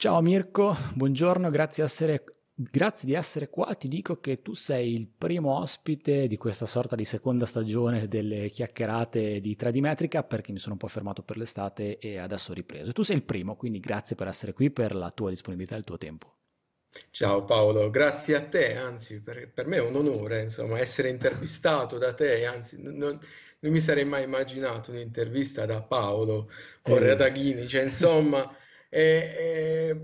Ciao Mirko, buongiorno, grazie, essere, grazie, di essere qua. Ti dico che tu sei il primo ospite di questa sorta di seconda stagione delle chiacchierate di 3D Metrica perché mi sono un po' fermato per l'estate e adesso ho ripreso. Tu sei il primo, quindi grazie per essere qui, per la tua disponibilità e il tuo tempo. Ciao Paolo, grazie a te, anzi per, per me è un onore insomma, essere intervistato da te, anzi non, non mi sarei mai immaginato un'intervista da Paolo Corredaghini, cioè insomma, e, e,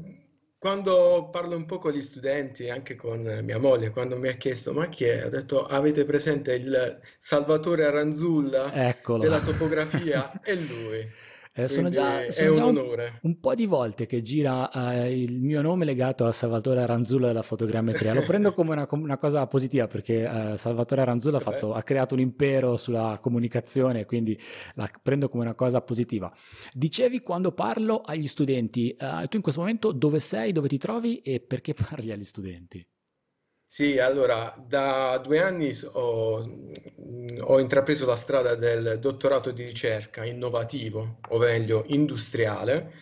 quando parlo un po' con gli studenti, anche con mia moglie, quando mi ha chiesto ma chi è, ho detto avete presente il Salvatore Aranzulla Eccolo. della topografia? È lui. Eh, sono già, sono è già un un, un po' di volte che gira eh, il mio nome legato a Salvatore Aranzulla della fotogrammetria. Lo prendo come una, una cosa positiva perché eh, Salvatore Aranzulla fatto- ha creato un impero sulla comunicazione, quindi la prendo come una cosa positiva. Dicevi quando parlo agli studenti, eh, tu in questo momento dove sei, dove ti trovi e perché parli agli studenti? Sì, allora, da due anni ho, mm, ho intrapreso la strada del dottorato di ricerca innovativo, o meglio, industriale,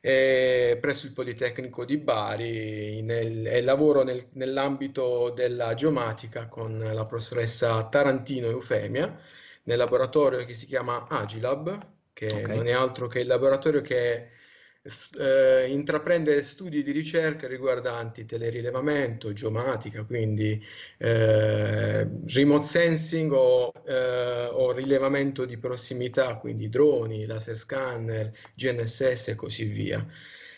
eh, presso il Politecnico di Bari nel- e lavoro nel- nell'ambito della geomatica con la professoressa Tarantino Eufemia nel laboratorio che si chiama Agilab, che Ok, non è altro che il laboratorio che eh, intraprende studi di ricerca riguardanti telerilevamento, geomatica, quindi eh, remote sensing o, eh, o rilevamento di prossimità, quindi droni, laser scanner, GNSS e così via.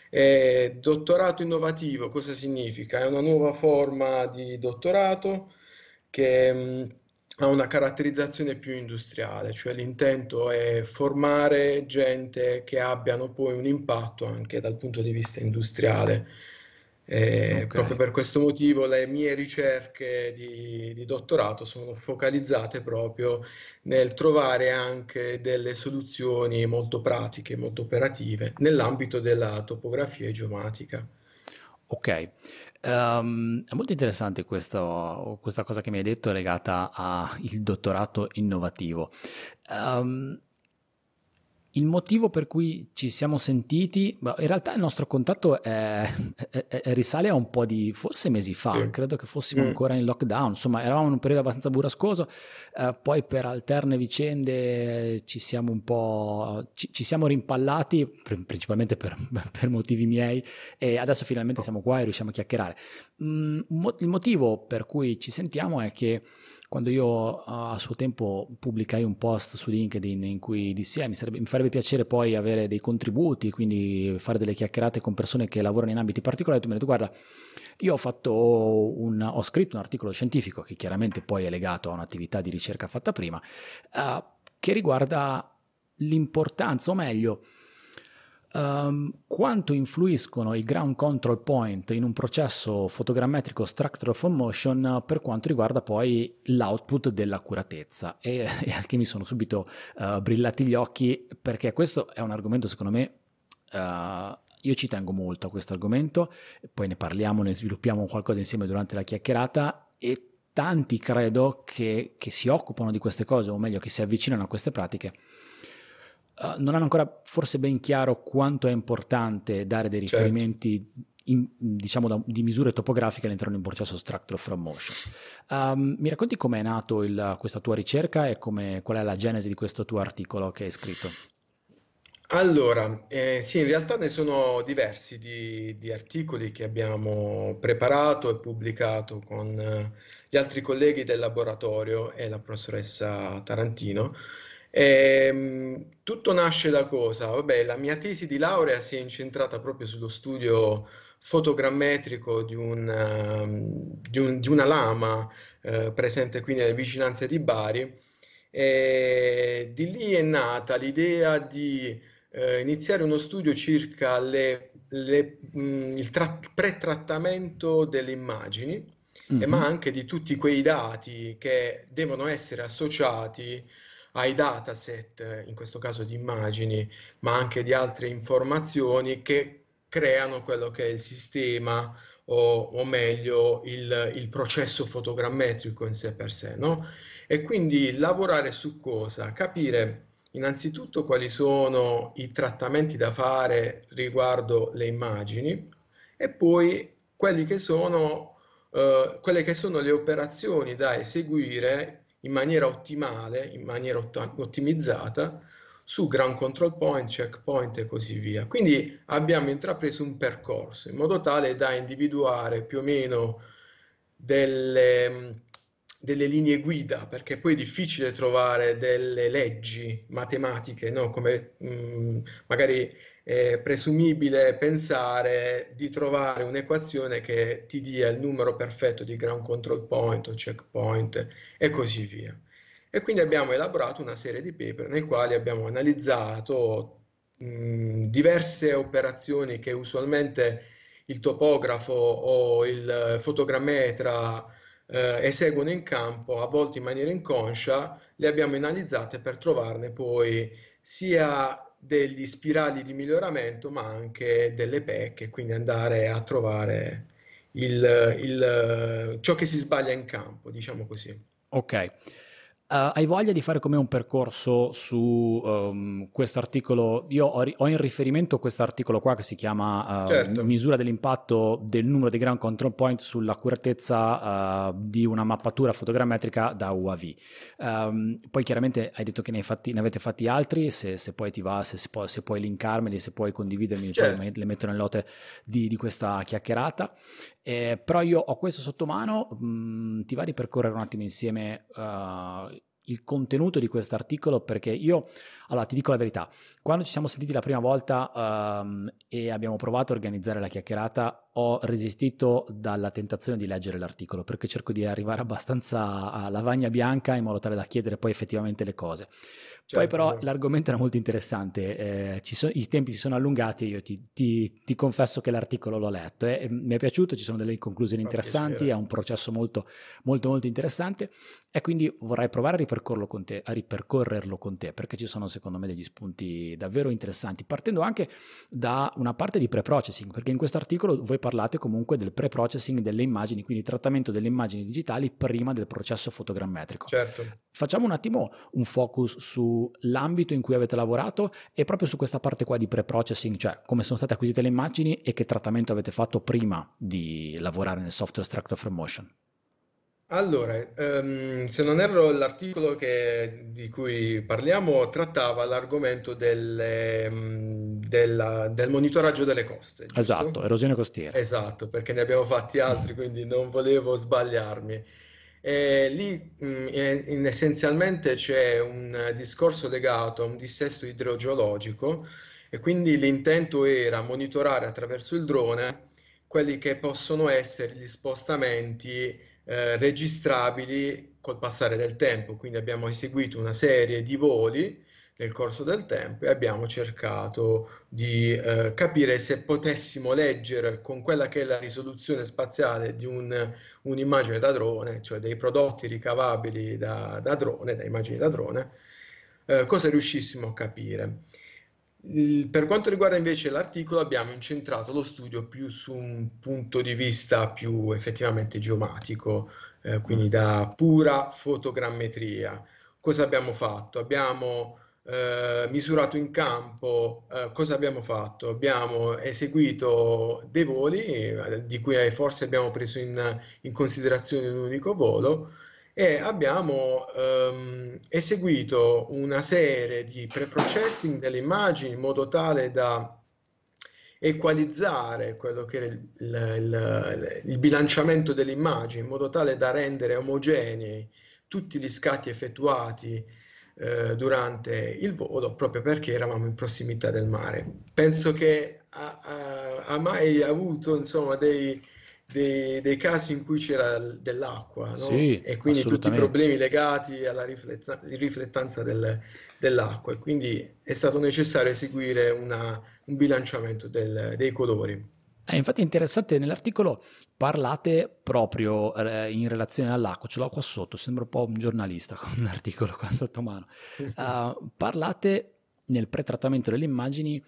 E dottorato innovativo cosa significa? È una nuova forma di dottorato che mh, ha una caratterizzazione più industriale, cioè l'intento è formare gente che abbiano poi un impatto anche dal punto di vista industriale. E ok. proprio per questo motivo le mie ricerche di, di dottorato sono focalizzate proprio nel trovare anche delle soluzioni molto pratiche, molto operative nell'ambito della topografia e geomatica. Ok, Ehm, è molto interessante questo- questa cosa che mi hai detto legata al dottorato innovativo. Ehm, il motivo per cui ci siamo sentiti, in realtà il nostro contatto è- è- è- risale a un po' di, forse mesi Sì. fa, credo che fossimo Mm. ancora in lockdown, insomma eravamo in un periodo abbastanza burrascoso, eh, poi per alterne vicende ci siamo un po', ci, ci siamo rimpallati, pr- principalmente per, per motivi miei, e adesso finalmente siamo qua e riusciamo a chiacchierare. Mm, il motivo per cui ci sentiamo è che quando io a suo tempo pubblicai un post su LinkedIn in cui dissi eh, mi, sarebbe- mi farebbe piacere poi avere dei contributi, quindi fare delle chiacchierate con persone che lavorano in ambiti particolari, tu mi hai detto guarda, io ho un, ho scritto un articolo scientifico che chiaramente poi è legato a un'attività di ricerca fatta prima, eh, che riguarda l'importanza, o meglio, ehm, quanto influiscono i ground control point in un processo fotogrammetrico structure of motion eh, per quanto riguarda poi l'output dell'accuratezza? E, e anche mi sono subito eh, brillati gli occhi perché questo è un argomento secondo me eh, io ci tengo molto a questo argomento, poi ne parliamo, ne sviluppiamo qualcosa insieme durante la chiacchierata e tanti credo che, che si occupano di queste cose, o meglio che si avvicinano a queste pratiche, eh, non hanno ancora forse ben chiaro quanto è importante dare dei Certo. riferimenti in- diciamo da- di misure topografiche all'interno di un processo structure from motion. Um, mi racconti com'è nato il- questa tua ricerca e come- qual è la genesi di questo tuo articolo che hai scritto? Allora, eh, sì, in realtà ne sono diversi di, di articoli che abbiamo preparato e pubblicato con eh, gli altri colleghi del laboratorio e la professoressa Tarantino. Ehm, tutto nasce da cosa? Vabbè, la mia tesi di laurea si è incentrata proprio sullo studio fotogrammetrico di un, ehm, di un- di una lama eh, presente qui nelle vicinanze di Bari. E di lì è nata l'idea di eh, iniziare uno studio circa le- le- mh, il tra- pre-trattamento delle immagini, e ma anche di tutti quei dati che devono essere associati ai dataset, in questo caso di immagini, ma anche di altre informazioni che creano quello che è il sistema o, o meglio il, il processo fotogrammetrico in sé per sé, no? E quindi lavorare su cosa? Capire innanzitutto quali sono i trattamenti da fare riguardo le immagini e poi quelli che sono, eh, quelle che sono le operazioni da eseguire in maniera ottimale, in maniera ottimizzata su ground control point, checkpoint e così via. Quindi abbiamo intrapreso un percorso in modo tale da individuare più o meno delle, delle linee guida, perché poi è difficile trovare delle leggi matematiche, no? come mh, mm, magari è presumibile pensare di trovare un'equazione che ti dia il numero perfetto di ground control point o checkpoint e così via. E quindi abbiamo elaborato una serie di paper nei quali abbiamo analizzato mh, diverse operazioni che usualmente il topografo o il fotogrammetra eh, eseguono in campo, a volte in maniera inconscia, le abbiamo analizzate per trovarne poi sia degli spirali di miglioramento, ma anche delle pecche, quindi andare a trovare il, il, ciò che si sbaglia in campo, diciamo così. Ok. Uh, hai voglia di fare come un percorso su um, questo articolo? Io ho, ho, in riferimento questo articolo qua che si chiama uh, certo. Misura dell'impatto del numero di ground control point sull'accuratezza uh, di una mappatura fotogrammetrica da UAV. Um, ehm, poi chiaramente hai detto che ne, fatti, ne avete fatti altri, se, se, poi ti va, se, se, puoi, se puoi linkarmeli, se puoi condividermi, certo. poi le metto nelle note di, di questa chiacchierata. Eh, però io ho questo sotto mano, mh, mm, ti va di percorrere un attimo insieme uh, il contenuto di questo articolo perché io, allora ti dico la verità, quando ci siamo sentiti la prima volta um, e abbiamo provato a organizzare la chiacchierata, ho resistito dalla tentazione di leggere l'articolo perché cerco di arrivare abbastanza a lavagna bianca in modo tale da chiedere poi effettivamente le cose. Certo, Poi però l'argomento era molto interessante, eh, so, i tempi si sono allungati, io ti, ti, ti confesso che l'articolo l'ho letto eh, e mi è piaciuto, ci sono delle conclusioni interessanti, è un processo molto molto molto interessante e quindi vorrei provare a ripercorrerlo con te, a ripercorrerlo con te perché ci sono secondo me degli spunti davvero interessanti, partendo anche da una parte di pre-processing, perché in questo articolo voi parlate comunque del pre-processing delle immagini, quindi trattamento delle immagini digitali prima del processo fotogrammetrico. Certo. Facciamo un attimo un focus sull'ambito in cui avete lavorato e proprio su questa parte qua di pre-processing, cioè come sono state acquisite le immagini e che trattamento avete fatto prima di lavorare nel software Structure from Motion. Allora, ehm, se non erro, l'articolo che- di cui parliamo trattava l'argomento delle, mm, della- del monitoraggio delle coste, Esatto, giusto? erosione costiera. Esatto, perché ne abbiamo fatti altri, quindi non volevo sbagliarmi. E lì mh, in, essenzialmente c'è un discorso legato a un dissesto idrogeologico e quindi l'intento era monitorare attraverso il drone quelli che possono essere gli spostamenti eh, registrabili col passare del tempo. Quindi abbiamo eseguito una serie di voli nel corso del tempo e abbiamo cercato di eh, capire se potessimo leggere con quella che è la risoluzione spaziale di un, un'immagine da drone, cioè dei prodotti ricavabili da, da drone, da immagini da drone, eh, cosa riuscissimo a capire. Il, per quanto riguarda invece l'articolo abbiamo incentrato lo studio più su un punto di vista più effettivamente geomatico, eh, quindi da pura fotogrammetria. Cosa abbiamo fatto? Abbiamo eh, misurato in campo, eh, cosa abbiamo fatto? Abbiamo eseguito dei voli, eh, di cui forse abbiamo preso in, in considerazione un unico volo, e abbiamo ehm, eseguito una serie di pre-processing delle immagini in modo tale da equalizzare quello che era il, il, il, il bilanciamento delle immagini, in modo tale da rendere omogenei tutti gli scatti effettuati eh, durante il volo proprio perché eravamo in prossimità del mare. Penso che ha, ha, ha mai avuto insomma dei, dei, dei, casi in cui c'era dell'acqua no? sì, e quindi tutti i problemi legati alla riflettanza del, dell'acqua e quindi è stato necessario eseguire una, un bilanciamento del, dei colori. Eh, infatti è interessante, nell'articolo parlate proprio eh, in relazione all'acqua, ce l'ho qua sotto, sembra un po' un giornalista con l'articolo qua sotto mano. Uh, parlate nel pretrattamento delle immagini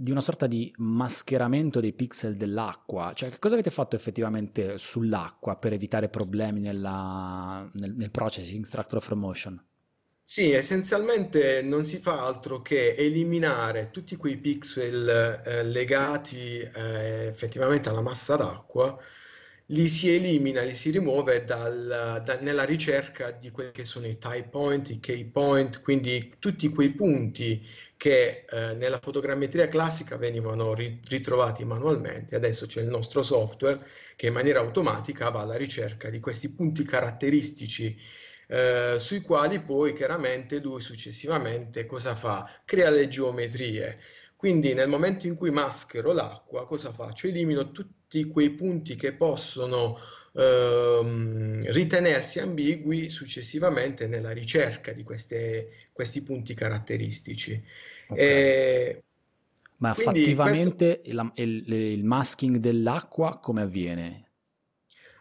di una sorta di mascheramento dei pixel dell'acqua, cioè che cosa avete fatto effettivamente sull'acqua per evitare problemi nella, nel, nel processing structure from motion? Sì, essenzialmente non si fa altro che eliminare tutti quei pixel eh, legati eh, effettivamente alla massa d'acqua, li si elimina, li si rimuove dal- da- nella ricerca di quelli che sono i tie point, i key point, quindi tutti quei punti che eh, nella fotogrammetria classica venivano ri- ritrovati manualmente. Adesso c'è il nostro software che in maniera automatica va alla ricerca di questi punti caratteristici eh, sui quali poi chiaramente lui successivamente cosa fa? Crea le geometrie. Quindi nel momento in cui maschero l'acqua, cosa faccio? Elimino tutti quei punti che possono ehm, ritenersi ambigui successivamente nella ricerca di queste, questi punti caratteristici. Ok. E Ma quindi questo fattivamente il, il- il masking dell'acqua come avviene?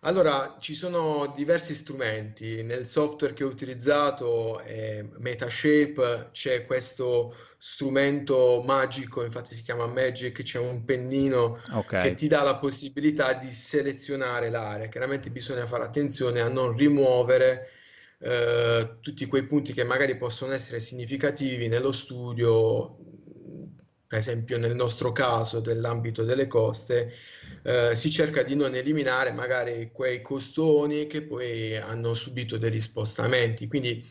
Allora, ci sono diversi strumenti. Nel software che ho utilizzato, eh, Metashape, c'è questo strumento magico, infatti si chiama Magic, c'è un pennino Ok, che ti dà la possibilità di selezionare l'area. Chiaramente bisogna fare attenzione a non rimuovere eh, tutti quei punti che magari possono essere significativi nello studio, per esempio nel nostro caso dell'ambito delle coste eh, si cerca di non eliminare magari quei costoni che poi hanno subito degli spostamenti. Quindi,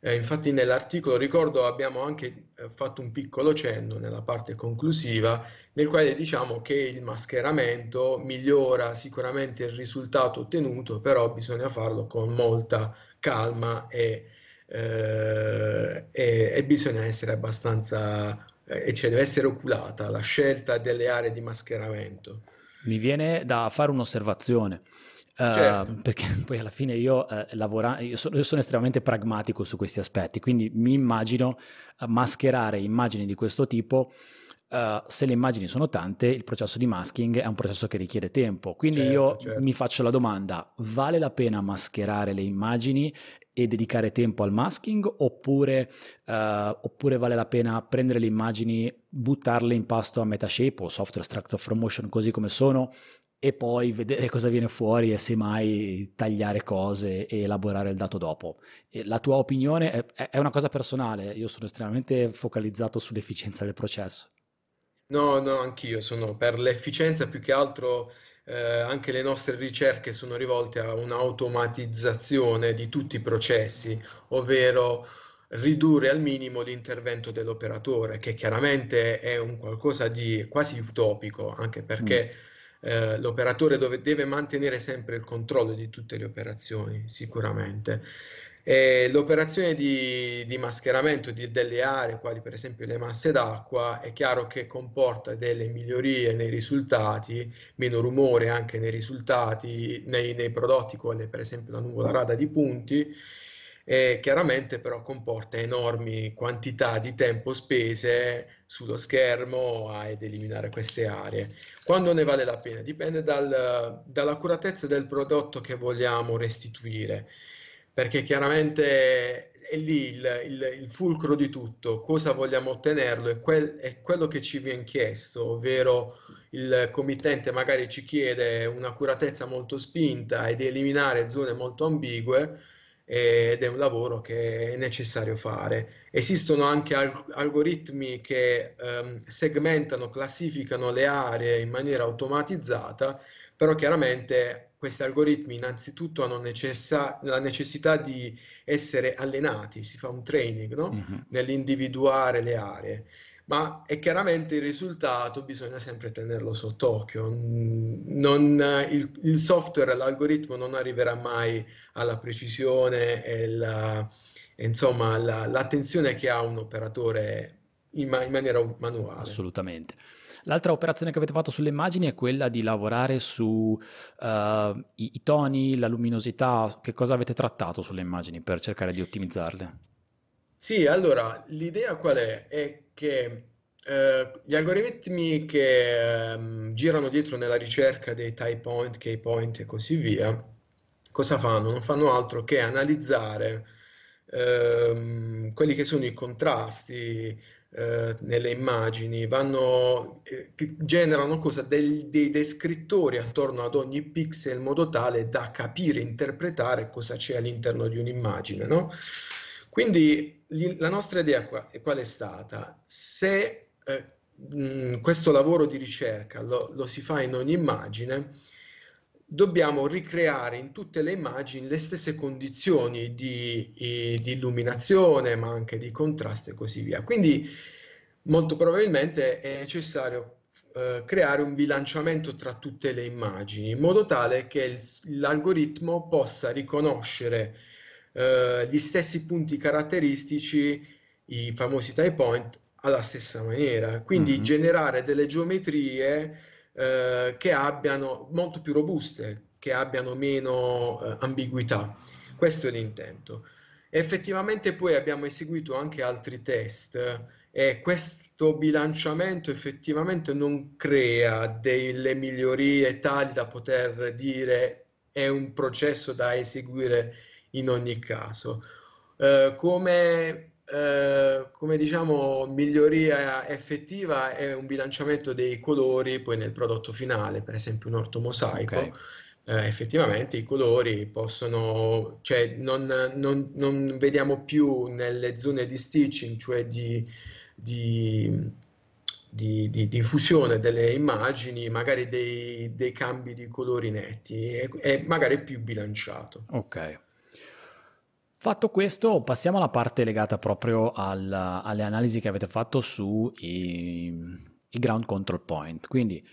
eh, infatti, nell'articolo ricordo abbiamo anche eh, fatto un piccolo cenno nella parte conclusiva, nel quale diciamo che il mascheramento migliora sicuramente il risultato ottenuto, però bisogna farlo con molta calma e, eh, e- e bisogna essere abbastanza, e cioè deve essere oculata la scelta delle aree di mascheramento. mi viene da fare un'osservazione. eh, Certo, perché poi alla fine io, eh, lavora- io sono, io sono estremamente pragmatico su questi aspetti, quindi mi immagino eh, mascherare immagini di questo tipo. eh, se le immagini sono tante, il processo di masking è un processo che richiede tempo. Quindi certo, io mi certo. faccio la domanda: vale la pena mascherare le immagini e dedicare tempo al masking oppure, eh, oppure vale la pena prendere le immagini, buttarle in pasto a Metashape o software extractor from motion così come sono e poi vedere cosa viene fuori e semmai tagliare cose e elaborare il dato dopo. E la tua opinione è- è una cosa personale, io sono estremamente focalizzato sull'efficienza del processo. No, no, anch'io sono per l'efficienza più che altro, eh, anche le nostre ricerche sono rivolte a un'automatizzazione di tutti i processi, ovvero ridurre al minimo l'intervento dell'operatore, che chiaramente è un qualcosa di quasi utopico, anche Mm. perché eh, l'operatore dove- deve mantenere sempre il controllo di tutte le operazioni, sicuramente. E l'operazione di, di mascheramento di- delle aree, quali per esempio le masse d'acqua, è chiaro che comporta delle migliorie nei risultati, meno rumore anche nei risultati, nei, nei prodotti, come per esempio la nuvola rada di punti, e chiaramente però comporta enormi quantità di tempo spese sullo schermo ad eliminare queste aree. Quando ne vale la pena? Dipende dal- dall'accuratezza del prodotto che vogliamo restituire perché chiaramente è lì il, il- il fulcro di tutto, cosa vogliamo ottenerlo, è, quel- è quello che ci viene chiesto, ovvero il committente magari ci chiede un'accuratezza molto spinta e di eliminare zone molto ambigue ed è un lavoro che è necessario fare. Esistono anche al- algoritmi che ehm, segmentano, classificano le aree in maniera automatizzata però chiaramente questi algoritmi innanzitutto hanno necessa- la necessità di essere allenati, si fa un training, no? Mhm. Nell'individuare le aree, ma è chiaramente il risultato bisogna sempre tenerlo sott'occhio. Mm, non- il, il software, l'algoritmo non arriverà mai alla precisione e la- insomma la- l'attenzione che ha un operatore in, ma- in maniera manuale. Assolutamente. L'altra operazione che avete fatto sulle immagini è quella di lavorare su eh, i, i toni, la luminosità, che cosa avete trattato sulle immagini per cercare di ottimizzarle? Sì, allora l'idea qual è? È che eh, gli algoritmi che ehm, girano dietro nella ricerca dei type point, key point e così via, cosa fanno? Non fanno altro che analizzare ehm, quelli che sono i contrasti eh, nelle immagini, vanno, eh, generano cosa? Del- dei descrittori attorno ad ogni pixel in modo tale da capire, interpretare cosa c'è all'interno di un'immagine, no? Quindi la nostra idea qual è stata? Se eh, questo lavoro di ricerca lo, lo si fa in ogni immagine, dobbiamo ricreare in tutte le immagini le stesse condizioni di, di, illuminazione, ma anche di contrasto e così via. Quindi molto probabilmente è necessario eh, creare un bilanciamento tra tutte le immagini, in modo tale che il, l'algoritmo possa riconoscere eh, gli stessi punti caratteristici, i famosi type point, alla stessa maniera. Quindi mm-hmm. generare delle geometrie eh, che abbiano molto più robuste, che abbiano meno eh, ambiguità. Questo è l'intento. Effettivamente poi abbiamo eseguito anche altri test e questo bilanciamento effettivamente non crea delle migliorie tali da poter dire è un processo da eseguire in ogni caso. Eh, come eh, come diciamo, miglioria effettiva è un bilanciamento dei colori poi nel prodotto finale, per esempio un ortomosaico. Okay. Eh, effettivamente i colori possono, cioè non, non, non, vediamo più nelle zone di stitching, cioè di, di, di, di, di fusione delle immagini, magari dei, dei cambi di colori netti, è, è magari più bilanciato. Ok. Fatto questo, passiamo alla parte legata proprio al, alle analisi che avete fatto sui ground control point. Quindi,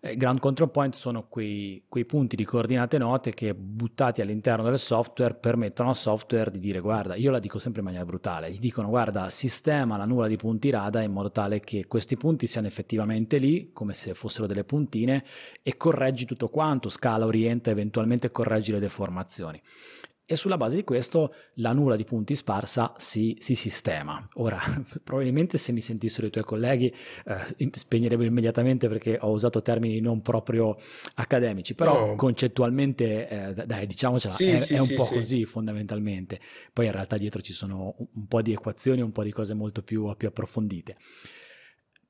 eh, ground control point sono quei, quei, punti di coordinate note che buttati all'interno del software permettono al software di dire guarda, io la dico sempre in maniera brutale, gli dicono guarda, sistema la nuvola di punti rada in modo tale che questi punti siano effettivamente lì, come se fossero delle puntine, e correggi tutto quanto, scala, orienta, eventualmente correggi le deformazioni e sulla base di questo la nuvola di punti sparsa si, si sistema. Ora, probabilmente se mi sentissero i tuoi colleghi eh, spegnerebbero immediatamente perché ho usato termini non proprio accademici, però no. concettualmente, eh, dai, diciamocela, sì, è, sì, è, un sì, po' così fondamentalmente. Poi in realtà dietro ci sono un, po' di equazioni, un po' di cose molto più, più approfondite.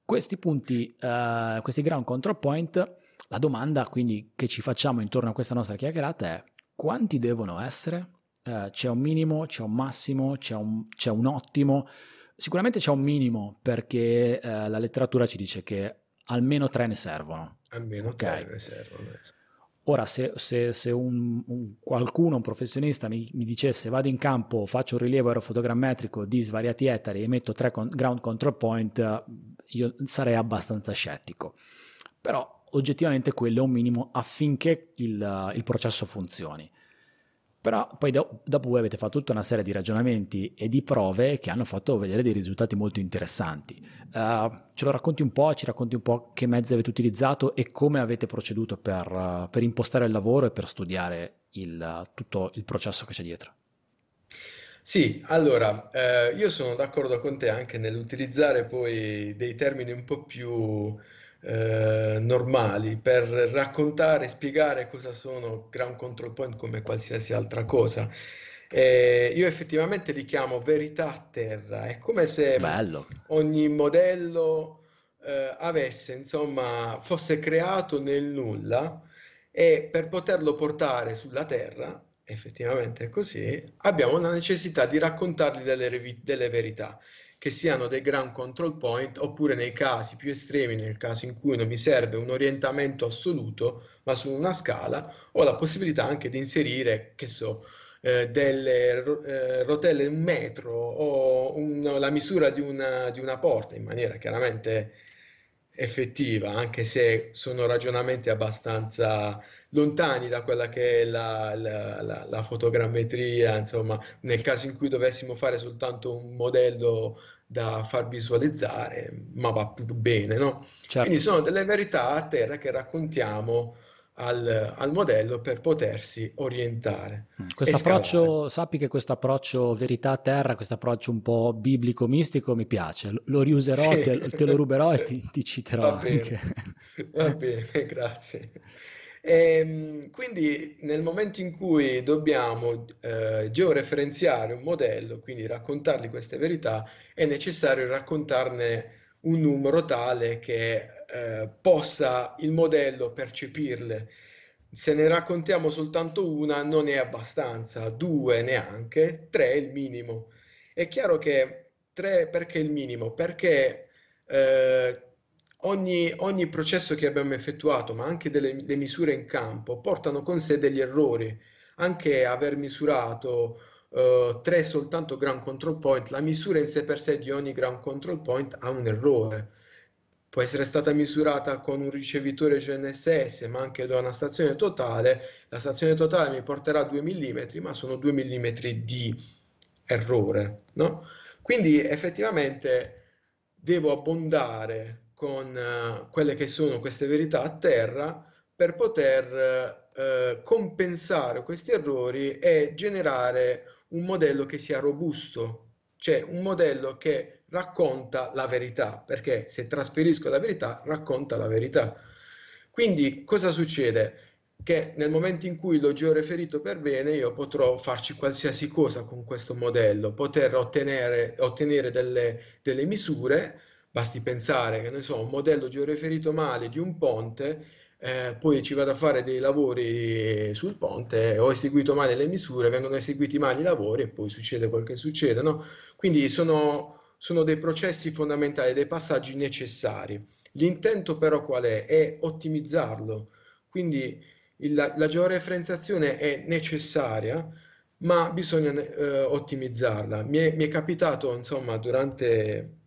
Questi punti, uh, questi ground control point, la domanda quindi che ci facciamo intorno a questa nostra chiacchierata è quanti devono essere? Eh, c'è un minimo, c'è un massimo, c'è un, c'è un ottimo. Sicuramente c'è un minimo perché eh, la letteratura ci dice che almeno tre ne servono. Almeno okay. tre ne servono. Ora, se, se, se un, un, qualcuno, un professionista mi, mi, dicesse vado in campo, faccio un rilievo aerofotogrammetrico di svariati ettari e metto tre con, ground control point, io sarei abbastanza scettico. Però oggettivamente quello è un minimo affinché il, il processo funzioni. Però poi do, dopo voi avete fatto tutta una serie di ragionamenti e di prove che hanno fatto vedere dei risultati molto interessanti. Uh, ce lo racconti un po', ci racconti un po' che mezzi avete utilizzato e come avete proceduto per, uh, per impostare il lavoro e per studiare il, uh, tutto il processo che c'è dietro. Sì, allora, eh, io sono d'accordo con te anche nell'utilizzare poi dei termini un po' più eh, normali per raccontare e spiegare cosa sono ground control point come qualsiasi altra cosa. Eh, io effettivamente li chiamo verità a terra, è come se Bello. ogni modello eh, avesse, insomma, fosse creato nel nulla e per poterlo portare sulla terra, effettivamente è così, abbiamo la necessità di raccontargli delle, delle verità che siano dei ground control point oppure nei casi più estremi, nel caso in cui non mi serve un orientamento assoluto, ma su una scala, ho la possibilità anche di inserire, che so, eh, delle eh, rotelle un metro o un, la misura di una, di una porta in maniera chiaramente effettiva, anche se sono ragionamenti abbastanza lontani da quella che è la, la, la, la, fotogrammetria, insomma, nel caso in cui dovessimo fare soltanto un modello da far visualizzare, ma va pur bene, no? Certo. Quindi sono delle verità a terra che raccontiamo al, al modello per potersi orientare. Mm. Questo approccio, sappi che questo approccio verità a terra, questo approccio un po' biblico-mistico mi piace, lo riuserò, sì. te, te, lo ruberò e ti, ti citerò va. Bene. Va bene, grazie. E, ehm, quindi nel momento in cui dobbiamo eh, georeferenziare un modello, quindi raccontargli queste verità, è necessario raccontarne un numero tale che eh, possa il modello percepirle. Se ne raccontiamo soltanto una non è abbastanza, due neanche, tre è il minimo. È chiaro che 3 perché il minimo? Perché eh, ogni, ogni, processo che abbiamo effettuato, ma anche delle, delle misure in campo, portano con sé degli errori. Anche aver misurato uh, tre soltanto ground control point, la misura in sé per sé di ogni ground control point ha un errore. Può essere stata misurata con un ricevitore GNSS, ma anche da una stazione totale. La stazione totale mi porterà 2 mm, ma sono 2 mm di errore, no? Quindi effettivamente devo abbondare con uh, quelle che sono queste verità a terra per poter uh, compensare questi errori e generare un modello che sia robusto, cioè un modello che racconta la verità, perché se trasferisco la verità, racconta la verità. Quindi cosa succede? Che nel momento in cui l'ho georeferito per bene, io potrò farci qualsiasi cosa con questo modello, poter ottenere, ottenere delle, delle misure, basti pensare che ne un modello georeferito male di un ponte eh, poi ci vado a fare dei lavori sul ponte, ho eseguito male le misure, vengono eseguiti male i lavori e poi succede quel che succede, no? Quindi sono, sono dei processi fondamentali, dei passaggi necessari. L'intento però qual è? È ottimizzarlo. Quindi il, la, la georeferenziazione è necessaria, ma bisogna eh, ottimizzarla. Mi è, mi è capitato, insomma, durante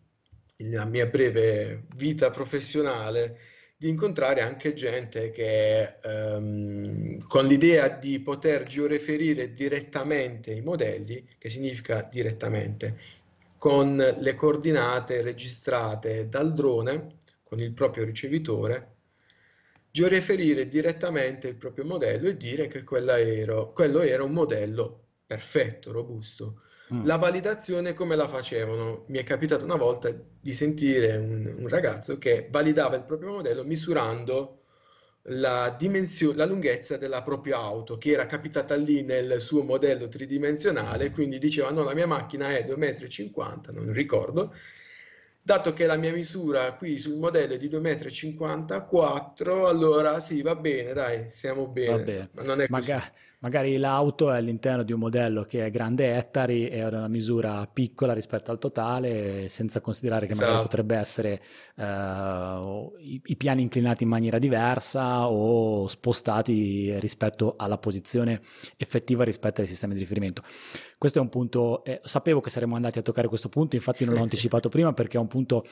la mia breve vita professionale, di incontrare anche gente che ehm, con l'idea di poter georeferire direttamente i modelli, che significa direttamente, con le coordinate registrate dal drone, con il proprio ricevitore, georeferire direttamente il proprio modello e dire che era, quello era un modello perfetto, robusto. Mm. La validazione come la facevano? Mi è capitato una volta di sentire un, un ragazzo che validava il proprio modello misurando la, dimensione, la lunghezza della propria auto che era capitata lì nel suo modello tridimensionale, quindi diceva no, la mia macchina è 2,50 m, non ricordo, dato che la mia misura qui sul modello è di 2,54 m, allora sì, va bene, dai, siamo bene. Vabbè. Ma non è così. Maga- magari l'auto è all'interno di un modello che è grande ettari e ha una misura piccola rispetto al totale, senza considerare che magari esatto. potrebbe essere uh, i, i, piani inclinati in maniera diversa o spostati rispetto alla posizione effettiva rispetto ai sistemi di riferimento. Questo è un punto, eh, sapevo che saremmo andati a toccare questo punto, infatti non l'ho anticipato prima perché è un punto,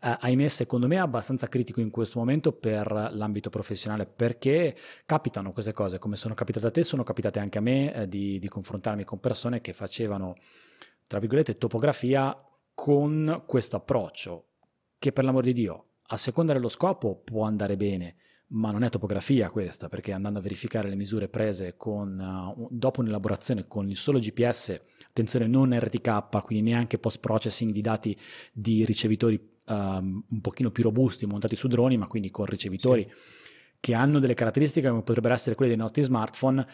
eh, ahimè, secondo me abbastanza critico in questo momento per l'ambito professionale, perché capitano queste cose, come sono capitate a te, sono capitate anche a me eh, di, di confrontarmi con persone che facevano, tra virgolette, topografia con questo approccio, che per l'amor di Dio, a seconda dello scopo può andare bene, ma non è topografia questa, perché andando a verificare le misure prese con, uh, dopo un'elaborazione con il solo GPS, attenzione non RTK, quindi neanche post processing di dati di ricevitori um, un pochino più robusti montati su droni, ma quindi con ricevitori sì. che hanno delle caratteristiche come potrebbero essere quelle dei nostri smartphone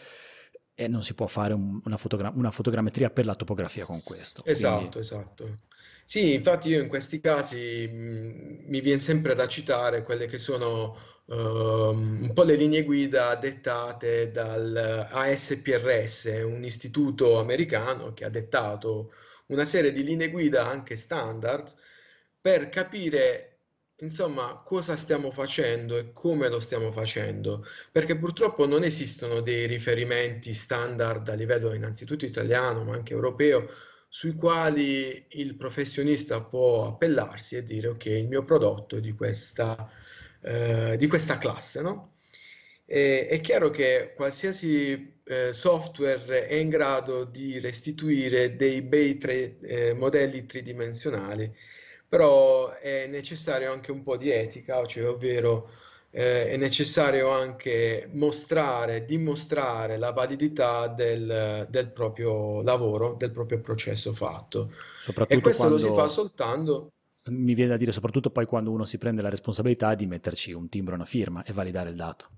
e non si può fare un, una, fotogra- una, fotogrammetria per la topografia con questo. Esatto, quindi... esatto. Sì, infatti io in questi casi mh, mi viene sempre da citare quelle che sono uh, un po' le linee guida dettate dal ASPRS, un istituto americano che ha dettato una serie di linee guida anche standard per capire insomma cosa stiamo facendo e come lo stiamo facendo, perché purtroppo non esistono dei riferimenti standard a livello innanzitutto italiano ma anche europeo sui quali il professionista può appellarsi e dire ok, il mio prodotto è di questa, eh, di questa classe, no? E, è chiaro che qualsiasi eh, software è in grado di restituire dei bei tre, eh, modelli tridimensionali, però è necessario anche un po' di etica, cioè, ovvero eh, è necessario anche mostrare, dimostrare la validità del, del, proprio lavoro, del proprio processo fatto. e questo quando... lo si fa soltanto... Mi viene da dire soprattutto poi quando uno si prende la responsabilità di metterci un timbro, una firma e validare il dato.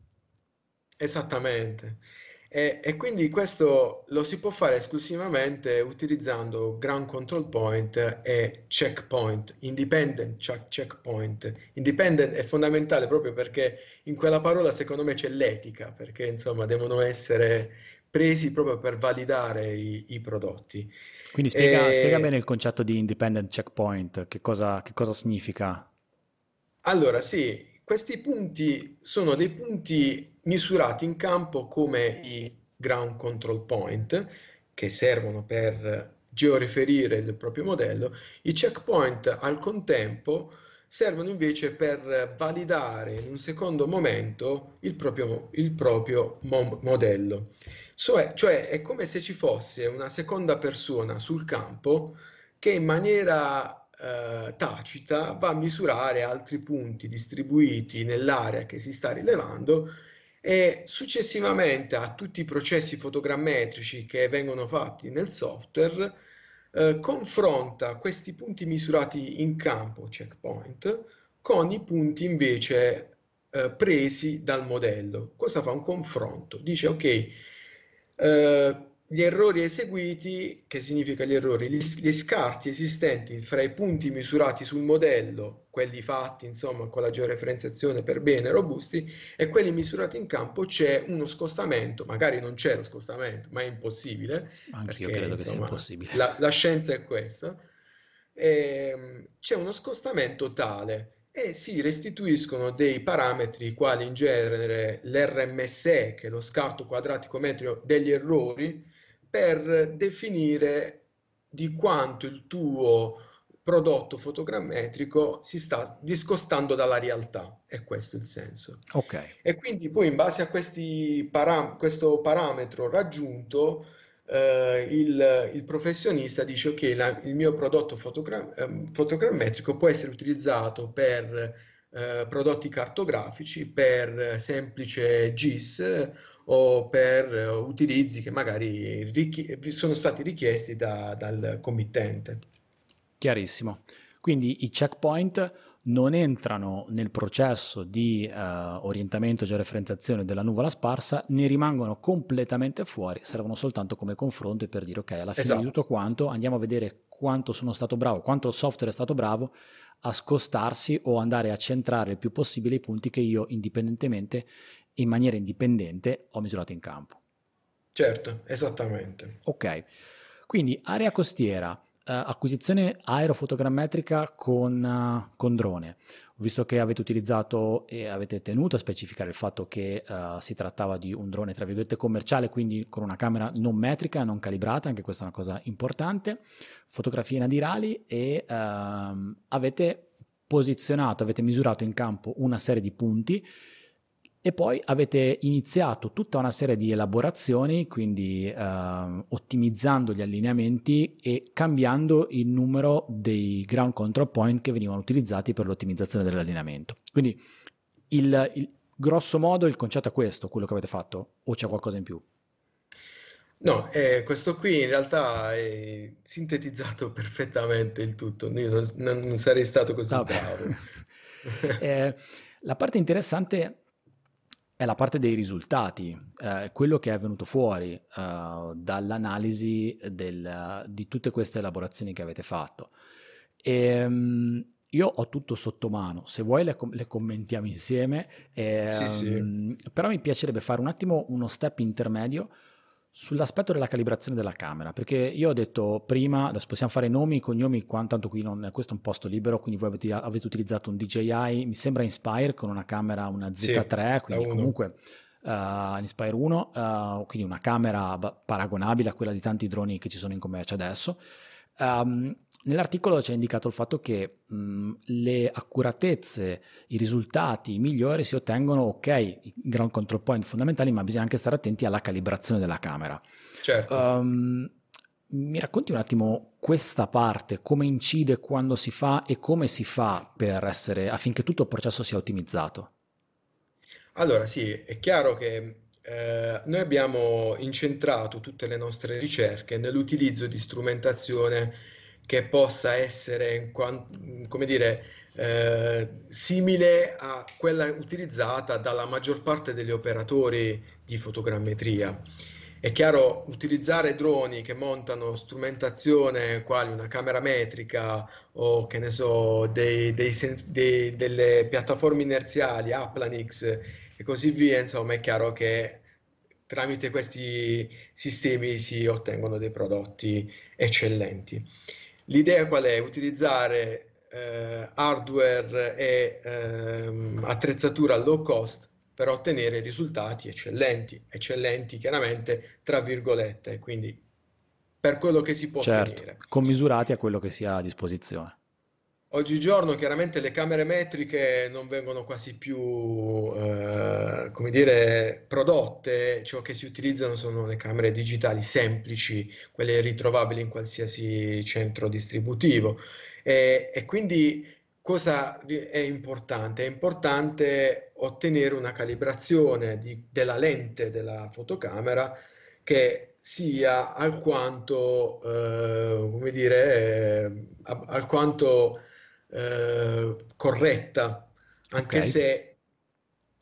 Esattamente. E, e quindi questo lo si può fare esclusivamente utilizzando ground control point e checkpoint, independent checkpoint. Independent è fondamentale proprio perché in quella parola secondo me c'è l'etica, perché insomma devono essere presi proprio per validare i, i prodotti. Quindi spiega, e... spiega, bene il concetto di independent checkpoint, che cosa, che cosa significa? Allora, sì, questi punti sono dei punti misurati in campo come i ground control point, che servono per georeferire il proprio modello. I checkpoint al contempo servono invece per validare in un secondo momento il proprio, il proprio mo modello. Cioè, cioè è come se ci fosse una seconda persona sul campo che in maniera eh, tacita va a misurare altri punti distribuiti nell'area che si sta rilevando e successivamente a tutti i processi fotogrammetrici che vengono fatti nel software eh, confronta questi punti misurati in campo checkpoint con i punti invece eh, presi dal modello. Cosa fa un confronto? Dice ok, eh, gli errori eseguiti, che significa gli errori? Gli, gli, scarti esistenti fra i punti misurati sul modello, quelli fatti insomma con la georeferenziazione per bene robusti, e quelli misurati in campo c'è uno scostamento, magari non c'è lo scostamento, ma è impossibile. Anche perché, io credo insomma, che sia impossibile. La, la scienza è questa. E, ehm, c'è uno scostamento tale e si restituiscono dei parametri quali in genere l'RMSE, che è lo scarto quadratico metrico degli errori, per definire di quanto il tuo prodotto fotogrammetrico si sta discostando dalla realtà, è questo il senso. Ok. E quindi poi in base a param questo parametro raggiunto, eh, il, il, professionista dice ok, la, il mio prodotto fotogra eh, fotogrammetrico può essere utilizzato per eh, prodotti cartografici, per semplice GIS o per utilizzi che magari sono stati richiesti da, dal committente. Chiarissimo. Quindi i checkpoint non entrano nel processo di uh, orientamento e georeferenziazione della nuvola sparsa, ne rimangono completamente fuori, servono soltanto come confronto e per dire ok, alla fine esatto. di tutto quanto andiamo a vedere quanto sono stato bravo, quanto il software è stato bravo a scostarsi o andare a centrare il più possibile i punti che io indipendentemente in maniera indipendente ho misurato in campo. Certo, esattamente. Ok, quindi area costiera, Uh, acquisizione aerofotogrammetrica con, uh, con, drone. Ho visto che avete utilizzato e avete tenuto a specificare il fatto che uh, si trattava di un drone tra virgolette commerciale, quindi con una camera non metrica, non calibrata, anche questa è una cosa importante. Fotografie nadirali e ehm, avete posizionato, avete misurato in campo una serie di punti e poi avete iniziato tutta una serie di elaborazioni, quindi eh, ottimizzando gli allineamenti e cambiando il numero dei ground control point che venivano utilizzati per l'ottimizzazione dell'allineamento. Quindi il, il, grosso modo il concetto è questo, quello che avete fatto, o c'è qualcosa in più? No, eh, questo qui in realtà è sintetizzato perfettamente il tutto, io non, non sarei stato così Vabbè. bravo. eh, la parte interessante è la parte dei risultati, eh, quello che è venuto fuori eh, dall'analisi del, di tutte queste elaborazioni che avete fatto. E, um, io ho tutto sotto mano, se vuoi le, le commentiamo insieme, eh, sì, sì. Um, però mi piacerebbe fare un attimo uno step intermedio Sull'aspetto della calibrazione della camera, perché io ho detto prima, adesso possiamo fare nomi, cognomi, qua, tanto qui non, questo è un posto libero, quindi voi avete, avete, utilizzato un DJI, mi sembra Inspire con una camera, una Z3, sì, quindi comunque uh, Inspire 1, uh, quindi una camera paragonabile a quella di tanti droni che ci sono in commercio adesso. Um, Nell'articolo c'è indicato il fatto che mh, le accuratezze, i risultati migliori si ottengono, ok, i ground control point fondamentali, ma bisogna anche stare attenti alla calibrazione della camera. Certo. Um, mi racconti un attimo questa parte, come incide quando si fa e come si fa per essere, affinché tutto il processo sia ottimizzato? Allora sì, è chiaro che eh, noi abbiamo incentrato tutte le nostre ricerche nell'utilizzo di strumentazione che possa essere, come dire, eh, simile a quella utilizzata dalla maggior parte degli operatori di fotogrammetria. È chiaro, utilizzare droni che montano strumentazione quali una camera metrica o che ne so, dei, dei sens- dei, delle piattaforme inerziali, Applanix e così via, insomma, è chiaro che tramite questi sistemi si ottengono dei prodotti eccellenti. L'idea qual è? Utilizzare eh, hardware e ehm, attrezzatura low cost per ottenere risultati eccellenti, eccellenti chiaramente tra virgolette, quindi per quello che si può certo, ottenere. Commisurati a quello che si ha a disposizione. Oggigiorno chiaramente le camere metriche non vengono quasi più, eh, come dire, prodotte, ciò che si utilizzano sono le camere digitali semplici, quelle ritrovabili in qualsiasi centro distributivo. E, e quindi cosa è importante? È importante ottenere una calibrazione di, della lente della fotocamera che sia alquanto, eh, come dire, eh, alquanto eh, corretta, anche okay. se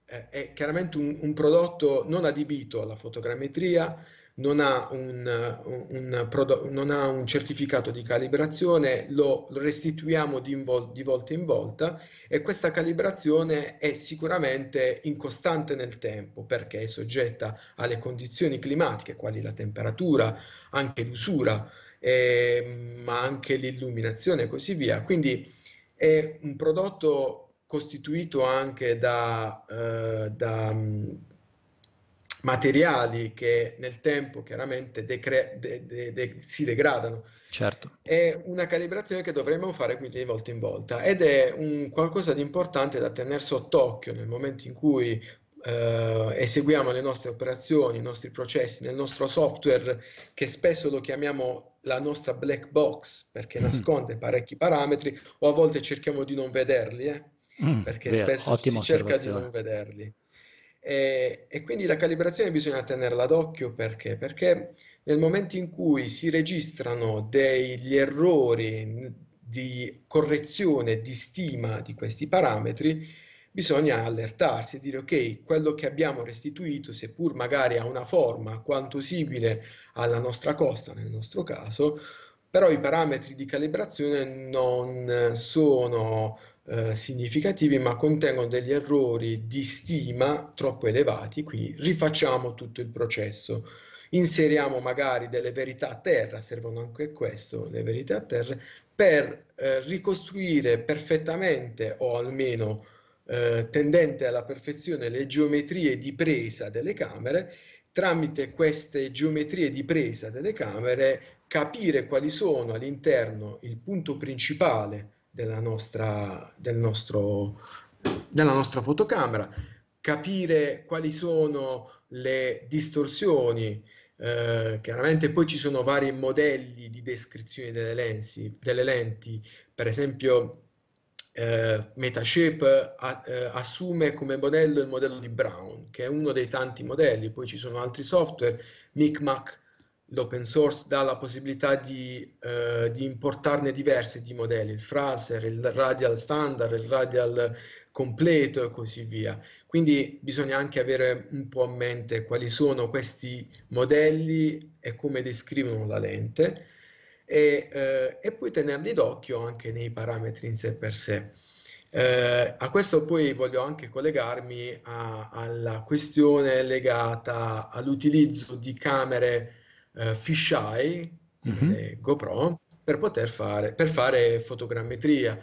eh, è chiaramente un, un, prodotto non adibito alla fotogrammetria, non ha un, un, un, non ha un certificato di calibrazione, lo, lo restituiamo di, vol- di, volta in volta e questa calibrazione è sicuramente incostante nel tempo perché è soggetta alle condizioni climatiche, quali la temperatura, anche l'usura, eh, ma anche l'illuminazione e così via. Quindi è un prodotto costituito anche da, eh, da materiali che nel tempo chiaramente decre- de- de- de- si degradano. Certo. È una calibrazione che dovremmo fare quindi di volta in volta ed è un qualcosa di importante da tenere sott'occhio nel momento in cui eh, eseguiamo le nostre operazioni, i nostri processi, nel nostro software che spesso lo chiamiamo la nostra black box perché mm. nasconde parecchi parametri o a volte cerchiamo di non vederli, eh? mm, perché vero, spesso si cerca di non vederli. E, e, quindi la calibrazione bisogna tenerla d'occhio perché? Perché nel momento in cui si registrano degli errori di correzione, di stima di questi parametri, bisogna allertarsi e dire ok, quello che abbiamo restituito, seppur magari ha una forma quanto simile alla nostra costa nel nostro caso, però i parametri di calibrazione non sono eh, significativi, ma contengono degli errori di stima troppo elevati, quindi rifacciamo tutto il processo. Inseriamo magari delle verità a terra, servono anche questo, le verità a terra, per eh, ricostruire perfettamente o almeno eh, tendente alla perfezione le geometrie di presa delle camere tramite queste geometrie di presa delle camere capire quali sono all'interno il punto principale della nostra, del nostro, della nostra fotocamera, capire quali sono le distorsioni. Eh, chiaramente poi ci sono vari modelli di descrizione delle, lensi, delle lenti, per esempio eh, Metashape a, eh, assume come modello il modello di Brown, che è uno dei tanti modelli, poi ci sono altri software, Micmac l'open source dà la possibilità di, eh, di, importarne diversi di modelli, il Fraser, il radial standard, il radial completo e così via. Quindi bisogna anche avere un po' a mente quali sono questi modelli e come descrivono la lente e, eh, e poi tenerli d'occhio anche nei parametri in sé per sé. Eh, a questo poi voglio anche collegarmi a, alla questione legata all'utilizzo di camere uh, fisheye, mm-hmm. GoPro, per poter fare, per fare fotogrammetria.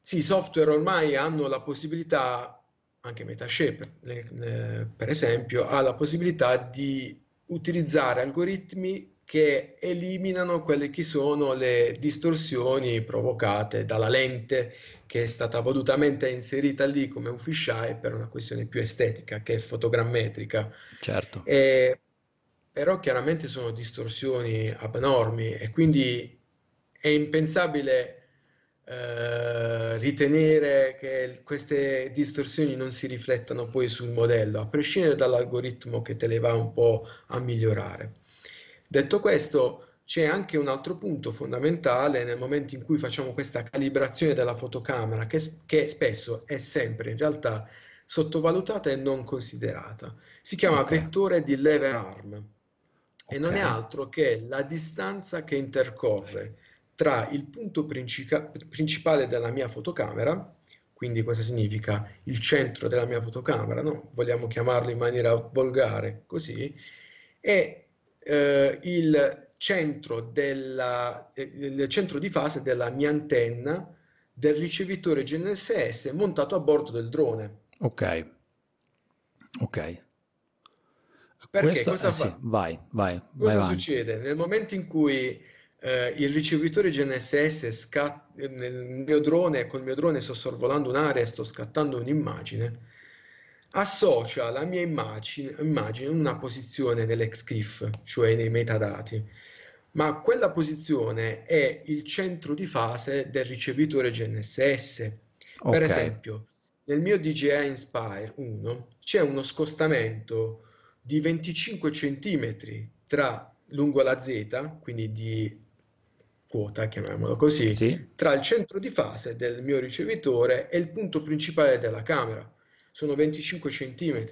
Sì, i software ormai hanno la possibilità, anche Metashape per esempio, ha la possibilità di utilizzare algoritmi che eliminano quelle che sono le distorsioni provocate dalla lente che è stata volutamente inserita lì come un fisheye per una questione più estetica che è fotogrammetrica. Certo. E però chiaramente sono distorsioni abnormi e quindi è impensabile eh, ritenere che queste distorsioni non si riflettano poi sul modello, a prescindere dall'algoritmo che te le va un po' a migliorare. Detto questo, c'è anche un altro punto fondamentale nel momento in cui facciamo questa calibrazione della fotocamera, che, che spesso è sempre in realtà sottovalutata e non considerata. Si chiama okay. vettore di lever arm e okay. non è altro che la distanza che intercorre tra il punto principa- principale della mia fotocamera, quindi cosa significa il centro della mia fotocamera, no? vogliamo chiamarlo in maniera volgare così, e eh, il centro, della, eh, il centro di fase della mia antenna del ricevitore GNSS montato a bordo del drone. Ok, ok. Perché Questo, cosa eh, fa? Sì, vai, vai. Cosa vai succede? Nel momento in cui eh, il ricevitore GNSS scatta nel mio drone, col mio drone sto sorvolando un'area e sto scattando un'immagine, associa la mia immagine, immagine una posizione nell'XCRIF, cioè nei metadati, ma quella posizione è il centro di fase del ricevitore GNSS. Okay. Per esempio, nel mio DJI Inspire 1 c'è uno scostamento di 25 cm tra lungo la Z, quindi di quota, chiamiamolo così, sì. tra il centro di fase del mio ricevitore e il punto principale della camera. Sono 25 cm,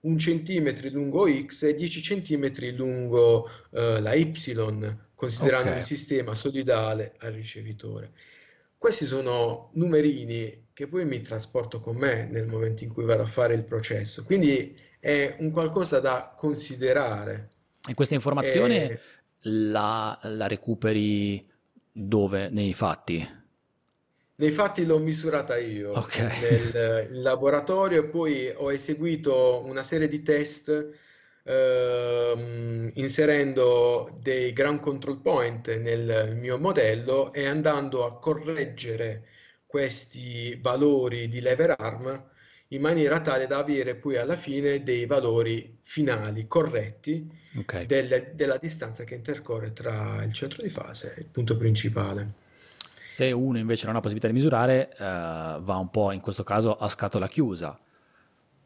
un centimetro lungo X e 10 cm lungo uh, la Y, considerando okay. un sistema solidale al ricevitore. Questi sono numerini che poi mi trasporto con me nel momento in cui vado a fare il processo, quindi è un qualcosa da considerare. E questa informazione e... la, la recuperi dove? Nei fatti? Nei fatti l'ho misurata io okay. nel in laboratorio e poi ho eseguito una serie di test ehm, inserendo dei ground control point nel mio modello e andando a correggere questi valori di lever arm in maniera tale da avere poi alla fine dei valori finali corretti okay. del, della distanza che intercorre tra il centro di fase e il punto principale. Se uno invece non ha possibilità di misurare, eh, va un po' in questo caso a scatola chiusa,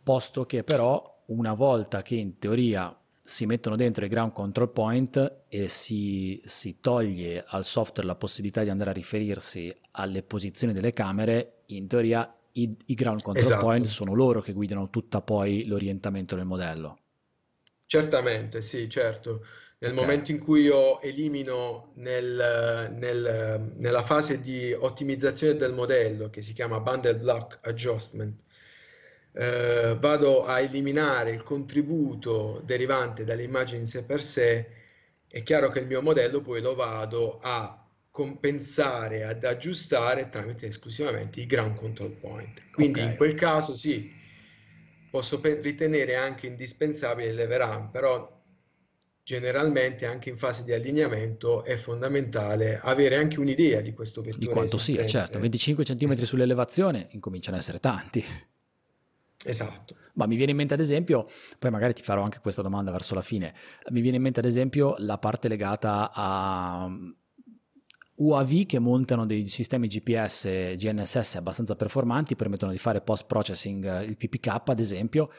posto che però una volta che in teoria si mettono dentro i ground control point e si, si, toglie al software la possibilità di andare a riferirsi alle posizioni delle camere, in teoria i, i ground control esatto. point sono loro che guidano tutta poi l'orientamento del modello. Certamente, sì, certo. Nel momento in cui io elimino nel, nel, nella fase di ottimizzazione del modello, che si chiama bundle block adjustment, eh, vado a eliminare il contributo derivante dalle immagini in sé per sé, è chiaro che il mio modello poi lo vado a compensare, ad aggiustare tramite esclusivamente i ground control point. Quindi in quel caso sì, posso ritenere anche indispensabile il lever arm, però generalmente anche in fase di allineamento è fondamentale avere anche un'idea di questo vettore. Di quanto sia, certo, 25 cm esatto. sull'elevazione incominciano ad essere tanti. Esatto. Ma mi viene in mente ad esempio, poi magari ti farò anche questa domanda verso la fine, mi viene in mente ad esempio la parte legata a UAV che montano dei sistemi GPS GNSS abbastanza performanti, permettono di fare post processing il PPK ad esempio.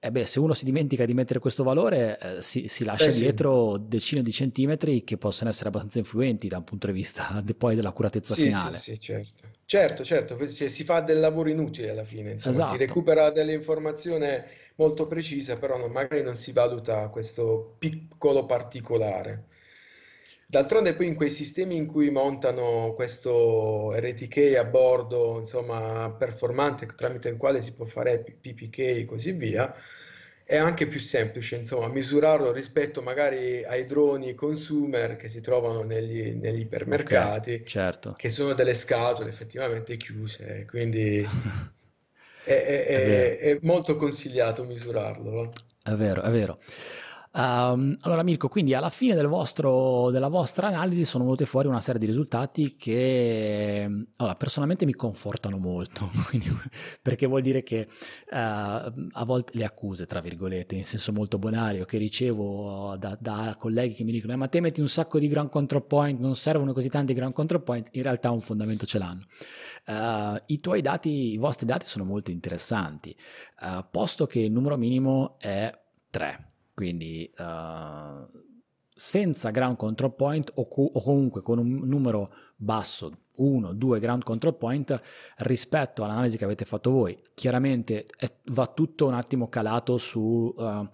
E beh, se uno si dimentica di mettere questo valore, eh, si, si, lascia eh sì. dietro decine di centimetri che possono essere abbastanza influenti da un punto di vista de, poi dell'accuratezza sì, finale. Sì, sì, certo. Certo, certo, cioè, si fa del lavoro inutile alla fine, insomma, esatto. si recupera dell'informazione molto precisa, però non, magari non si valuta questo piccolo particolare. D'altronde poi in quei sistemi in cui montano questo RTK a bordo, insomma, performante tramite il quale si può fare PPK e così via, è anche più semplice, insomma, misurarlo rispetto magari ai droni consumer che si trovano negli, negli ipermercati, okay, certo. che sono delle scatole effettivamente chiuse, quindi è, è, è, è molto consigliato misurarlo. È vero, è vero. Um, allora Mirko, quindi alla fine del vostro, della vostra analisi sono venute fuori una serie di risultati che allora, personalmente mi confortano molto, quindi, perché vuol dire che uh, a volte le accuse, tra virgolette, in senso molto bonario, che ricevo da, da colleghi che mi dicono eh, ma te metti un sacco di ground control point, non servono così tanti ground control point, in realtà un fondamento ce l'hanno. Uh, I tuoi dati, i vostri dati sono molto interessanti, uh, posto che il numero minimo è 3 quindi uh, senza ground control point o, co- o comunque con un numero basso, 1, 2 ground control point rispetto all'analisi che avete fatto voi. Chiaramente è, va tutto un attimo calato su... Uh,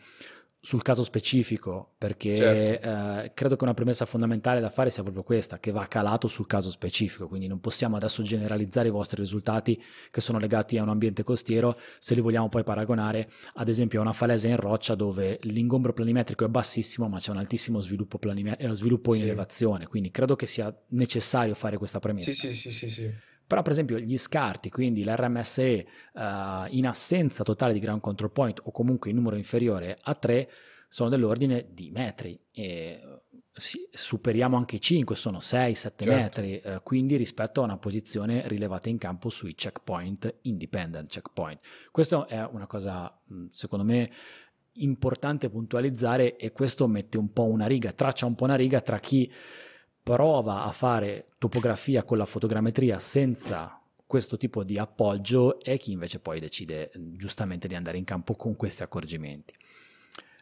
sul caso specifico, perché certo. eh, credo che una premessa fondamentale da fare sia proprio questa, che va calato sul caso specifico, quindi non possiamo adesso generalizzare i vostri risultati che sono legati a un ambiente costiero se li vogliamo poi paragonare ad esempio a una falesa in roccia dove l'ingombro planimetrico è bassissimo ma c'è un altissimo sviluppo, planime- eh, sviluppo in sì. elevazione, quindi credo che sia necessario fare questa premessa. Sì, sì, sì, sì. Però per esempio gli scarti, quindi l'RMSE uh, eh, in assenza totale di ground control point o comunque in numero inferiore a 3 sono dell'ordine di metri e sì, superiamo anche i 5, sono 6-7 certo. metri, eh, quindi rispetto a una posizione rilevata in campo sui checkpoint, independent checkpoint. Questa è una cosa, secondo me, importante puntualizzare e questo mette un po' una riga, traccia un po' una riga tra chi prova a fare topografia con la fotogrammetria senza questo tipo di appoggio e chi invece poi decide giustamente di andare in campo con questi accorgimenti.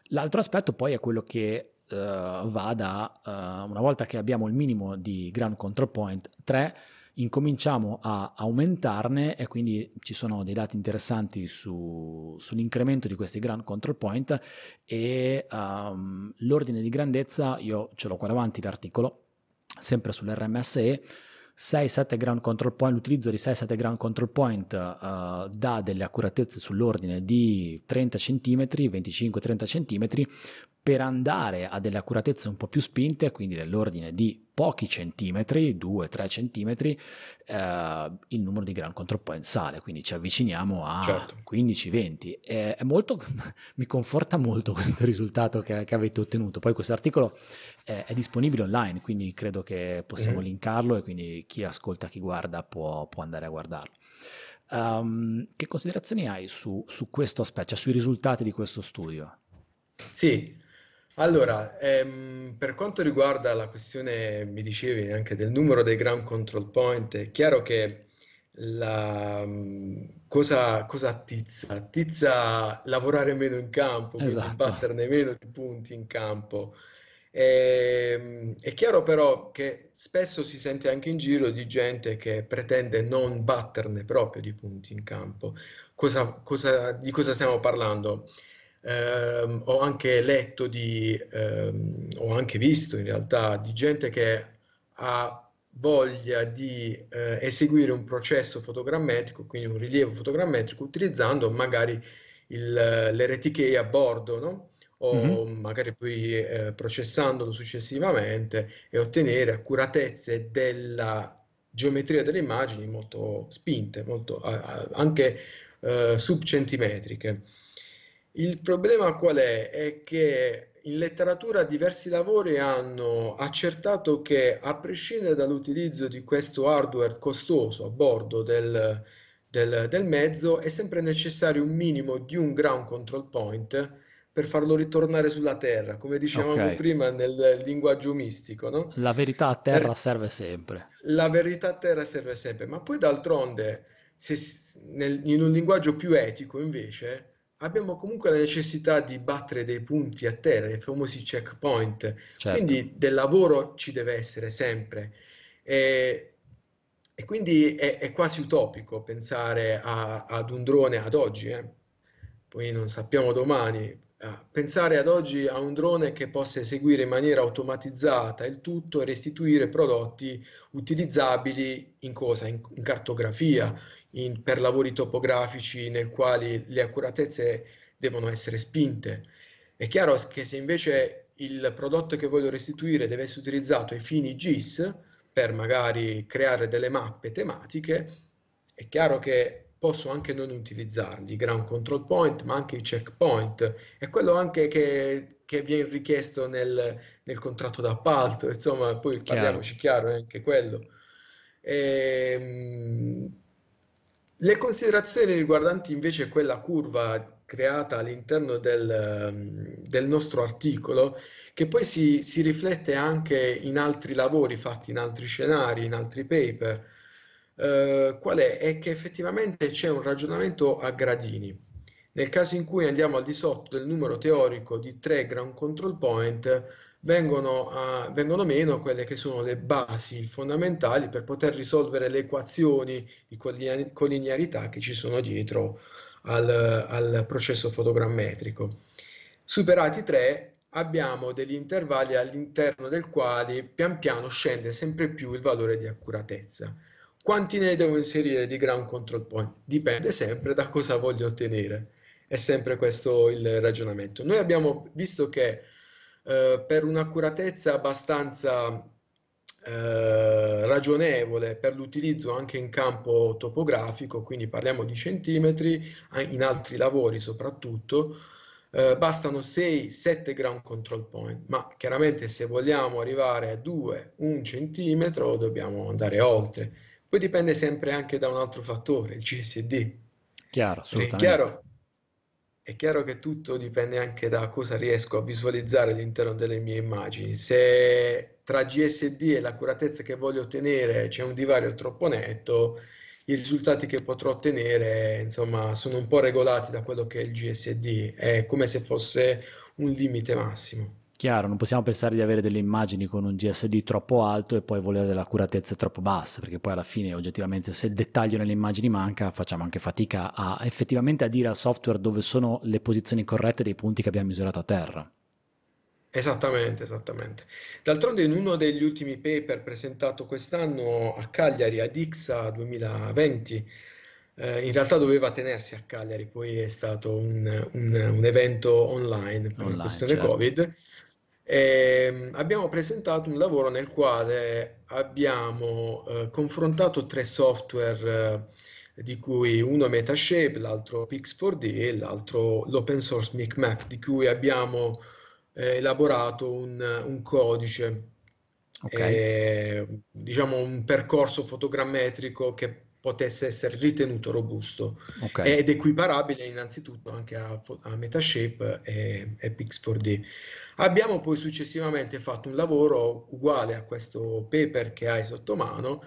L'altro aspetto poi è quello che uh, va da, uh, una volta che abbiamo il minimo di ground control point 3, incominciamo a aumentarne e quindi ci sono dei dati interessanti su, sull'incremento di questi ground control point e um, l'ordine di grandezza, io ce l'ho qua davanti l'articolo, sempre sull'RMSE, 6-7 ground control point, l'utilizzo di 6-7 ground control point uh, dà delle accuratezze sull'ordine di 30 cm, 25-30 cm, per andare a delle accuratezze un po' più spinte, quindi nell'ordine di pochi centimetri, 2-3 centimetri, eh, il numero di ground control point sale, quindi ci avviciniamo a certo. 15-20. È, è molto, mi conforta molto questo risultato che, che avete ottenuto. Poi questo articolo è, è, disponibile online, quindi credo che possiamo mm-hmm. linkarlo e quindi chi ascolta, chi guarda può, può andare a guardarlo. Um, che considerazioni hai su, su questo aspetto, cioè sui risultati di questo studio? Sì, allora, ehm, per quanto riguarda la questione, mi dicevi anche del numero dei ground control point, è chiaro che la, mm, cosa, cosa attizza? Attizza lavorare meno in campo, quindi Esatto. batterne meno di punti in campo. Ehm, è chiaro però che spesso si sente anche in giro di gente che pretende non batterne proprio di punti in campo. Cosa, cosa- di cosa stiamo parlando? Ehm, ho anche letto di, ehm, ho anche visto in realtà di gente che ha voglia di eh, eseguire un processo fotogrammetrico, quindi un rilievo fotogrammetrico, utilizzando magari il, l'RTK a bordo, no? o mm-hmm. magari poi eh, processandolo successivamente e ottenere accuratezze della geometria delle immagini molto spinte, molto, anche eh, subcentimetriche. Il problema qual è? È che in letteratura diversi lavori hanno accertato che a prescindere dall'utilizzo di questo hardware costoso a bordo del, del, del mezzo è sempre necessario un minimo di un ground control point per farlo ritornare sulla terra, come dicevamo okay. prima nel linguaggio mistico. No? La verità a terra per... serve sempre. La verità a terra serve sempre, ma poi d'altronde, se, nel, in un linguaggio più etico invece, abbiamo comunque la necessità di battere dei punti a terra, i famosi checkpoint, certo. quindi del lavoro ci deve essere sempre. E, e quindi è, è, quasi utopico pensare a, ad un drone ad oggi, eh? poi non sappiamo domani, pensare ad oggi a un drone che possa eseguire in maniera automatizzata il tutto e restituire prodotti utilizzabili in cosa? In, in cartografia, in, per lavori topografici nel quali le accuratezze devono essere spinte. È chiaro che se invece il prodotto che voglio restituire deve essere utilizzato ai fini GIS per magari creare delle mappe tematiche, è chiaro che posso anche non utilizzarli, ground control point, ma anche i checkpoint. È quello anche che, che viene richiesto nel, nel contratto d'appalto, insomma, poi chiaro. parliamoci chiaro, è anche quello. E, ehm, le considerazioni riguardanti invece quella curva creata all'interno del, del nostro articolo, che poi si, si, riflette anche in altri lavori fatti in altri scenari, in altri paper, eh, qual è? È che effettivamente c'è un ragionamento a gradini, Nel caso in cui andiamo al di sotto del numero teorico di 3 ground control point, vengono, a, vengono meno quelle che sono le basi fondamentali per poter risolvere le equazioni di collinearità che ci sono dietro al, al processo fotogrammetrico. Superati tre, abbiamo degli intervalli all'interno del quali pian piano scende sempre più il valore di accuratezza. Quanti ne devo inserire di ground control point? Dipende sempre da cosa voglio ottenere. È sempre questo il ragionamento. Noi abbiamo visto che eh, per un'accuratezza abbastanza eh, ragionevole per l'utilizzo anche in campo topografico, quindi parliamo di centimetri, in altri lavori soprattutto, eh, bastano 6-7 ground control point, ma chiaramente se vogliamo arrivare a 2-1 centimetro dobbiamo andare oltre. Poi dipende sempre anche da un altro fattore, il CSD. Chiaro, assolutamente. È chiaro, è chiaro che tutto dipende anche da cosa riesco a visualizzare all'interno delle mie immagini. Se tra GSD e l'accuratezza che voglio ottenere c'è un divario troppo netto, i risultati che potrò ottenere, insomma, sono un po' regolati da quello che è il GSD, è come se fosse un limite massimo. Chiaro, non possiamo pensare di avere delle immagini con un GSD troppo alto e poi volere dell'accuratezza troppo bassa, perché poi alla fine oggettivamente se il dettaglio nelle immagini manca facciamo anche fatica a effettivamente a dire al software dove sono le posizioni corrette dei punti che abbiamo misurato a terra. Esattamente, esattamente. D'altronde in uno degli ultimi paper presentato quest'anno a Cagliari, ad IXA 2020, eh, in realtà doveva tenersi a Cagliari, poi è stato un, un, un evento online per Online, la questione certo. Covid. E, abbiamo presentato un lavoro nel quale abbiamo eh, confrontato tre software, eh, di cui uno è Metashape, l'altro Pix4D e l'altro l'open source MicMap, di cui abbiamo eh, elaborato un, un codice, Ok, eh, diciamo un percorso fotogrammetrico che potesse essere ritenuto robusto ok, ed equiparabile innanzitutto anche a, a Metashape e, e Pix4D. Abbiamo poi successivamente fatto un lavoro uguale a questo paper che hai sotto mano,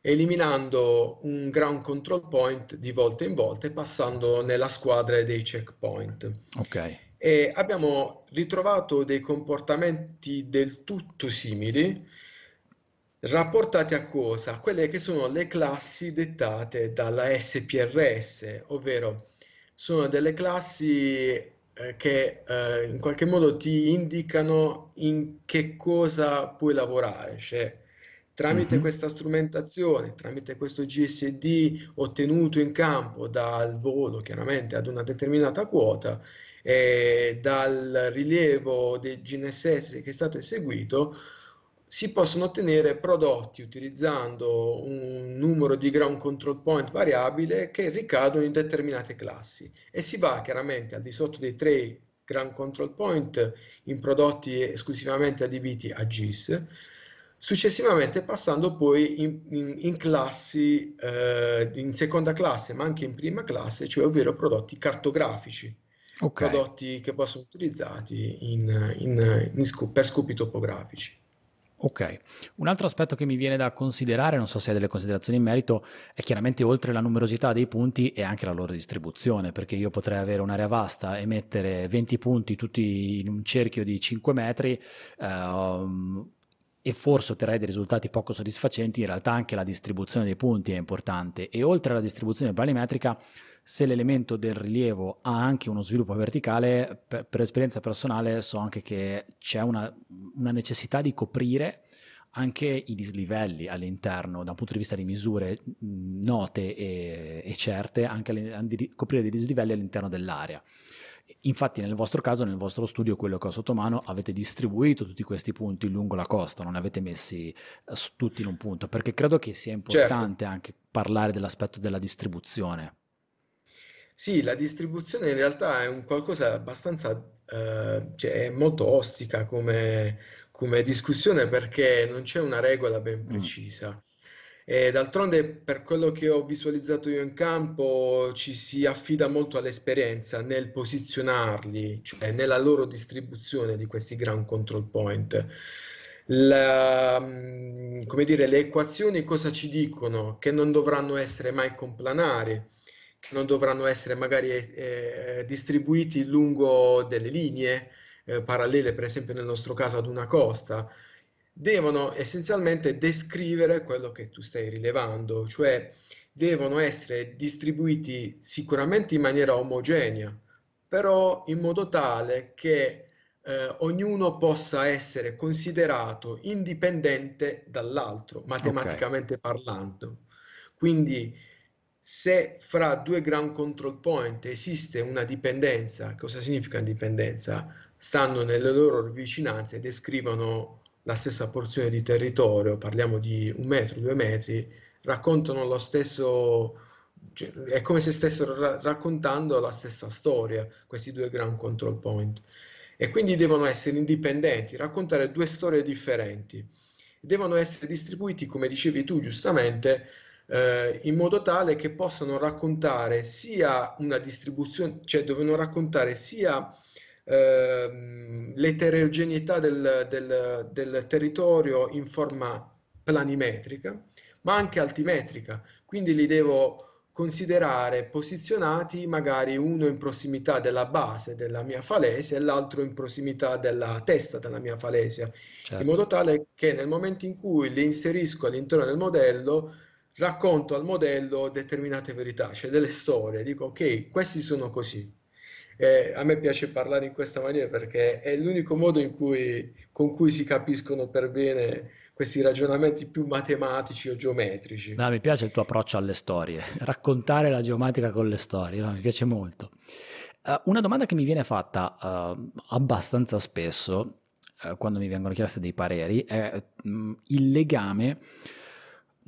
eliminando un ground control point di volta in volta e passando nella squadra dei checkpoint. ok, E abbiamo ritrovato dei comportamenti del tutto simili, rapportati a cosa? A quelle che sono le classi dettate dalla SPRS, ovvero sono delle classi eh, che eh, in qualche modo ti indicano in che cosa puoi lavorare, cioè tramite Mhm. questa strumentazione, tramite questo GSD ottenuto in campo dal volo, chiaramente ad una determinata quota, e dal rilievo del GNSS che è stato eseguito, si possono ottenere prodotti utilizzando un numero di ground control point variabile che ricadono in determinate classi e si va chiaramente al di sotto dei tre ground control point in prodotti esclusivamente adibiti a GIS, successivamente passando poi in, in- in classi, eh, in seconda classe, ma anche in prima classe, cioè ovvero prodotti cartografici, ok. prodotti che possono essere utilizzati in- per scopi topografici. Ok, un altro aspetto che mi viene da considerare, non so se hai delle considerazioni in merito, è chiaramente oltre la numerosità dei punti e anche la loro distribuzione, perché io potrei avere un'area vasta e mettere 20 punti tutti in un cerchio di 5 metri ehm, e forse otterrei dei risultati poco soddisfacenti, in realtà anche la distribuzione dei punti è importante. E oltre alla distribuzione planimetrica, se l'elemento del rilievo ha anche uno sviluppo verticale, per, per esperienza personale so anche che c'è una, una necessità di coprire anche i dislivelli all'interno, da un punto di vista di misure note e, e certe, anche di coprire dei dislivelli all'interno dell'area. Infatti nel vostro caso, nel vostro studio, quello che ho sotto mano, avete distribuito tutti questi punti lungo la costa, non li avete messi eh, tutti in un punto, perché credo che sia Certo. importante anche parlare dell'aspetto della distribuzione. Sì, la distribuzione in realtà è un qualcosa abbastanza, eh, cioè è molto ostica come, come discussione perché non c'è una regola ben Mm, precisa. E d'altronde, per quello che ho visualizzato io in campo, ci si affida molto all'esperienza nel posizionarli, cioè nella loro distribuzione di questi ground control point. La- mm, come dire, le equazioni cosa ci dicono? Che non dovranno essere mai complanari, non dovranno essere magari eh, distribuiti lungo delle linee eh, parallele, per esempio nel nostro caso ad una costa, devono essenzialmente descrivere quello che tu stai rilevando, cioè devono essere distribuiti sicuramente in maniera omogenea, però in modo tale che eh, ognuno possa essere considerato indipendente dall'altro, matematicamente okay. parlando. Quindi se fra due ground control point esiste una dipendenza, cosa significa dipendenza? Stanno nelle loro vicinanze e descrivono la stessa porzione di territorio, parliamo di un metro, due metri, raccontano lo stesso, cioè, è come se stessero ra- raccontando la stessa storia, questi due ground control point. E quindi devono essere indipendenti, raccontare due storie differenti. Devono essere distribuiti, come dicevi tu giustamente, eh, in modo tale che possano raccontare sia una distribuzione, cioè devono raccontare sia ehm, l'eterogeneità del, del, del territorio in forma planimetrica, ma anche altimetrica. Quindi li devo considerare posizionati magari uno in prossimità della base della mia falesia e l'altro in prossimità della testa della mia falesia, certo. in modo tale che nel momento in cui li inserisco all'interno del modello racconto al modello determinate verità, cioè delle storie, dico ok, questi sono così. Eh, a me piace parlare in questa maniera perché è l'unico modo cui, con cui si capiscono per bene questi ragionamenti più matematici o geometrici. No, mi piace il tuo approccio alle storie, raccontare la geomatica con le storie, no, mi piace molto. Uh, una domanda che mi viene fatta uh, abbastanza spesso uh, quando mi vengono chieste dei pareri è mh, il legame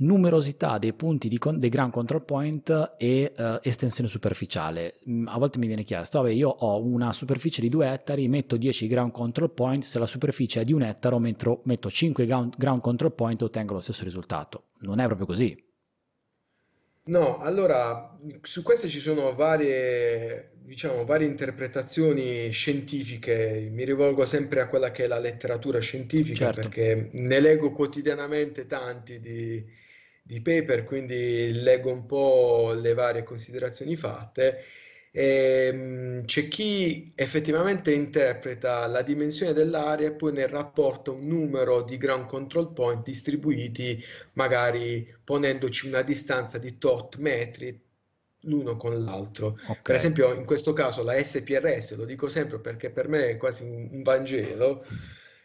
numerosità dei punti di con- dei ground control point e uh, estensione superficiale. Mm, a volte mi viene chiesto, vabbè, io ho una superficie di 2 ettari, metto 10 ground control point, se la superficie è di un ettaro, metto, metto 5 ground, ground control point e ottengo lo stesso risultato. Non è proprio così. No, allora su queste ci sono varie, diciamo, varie interpretazioni scientifiche. Mi rivolgo sempre a quella che è la letteratura scientifica certo. perché ne leggo quotidianamente tanti di, di paper, quindi leggo un po' le varie considerazioni fatte. E, ehm, c'è chi effettivamente interpreta la dimensione dell'area e poi ne rapporta un numero di ground control point distribuiti magari ponendoci una distanza di tot metri l'uno con l'altro. Okay. Per esempio, in questo caso la SPRS, lo dico sempre perché per me è quasi un, un Vangelo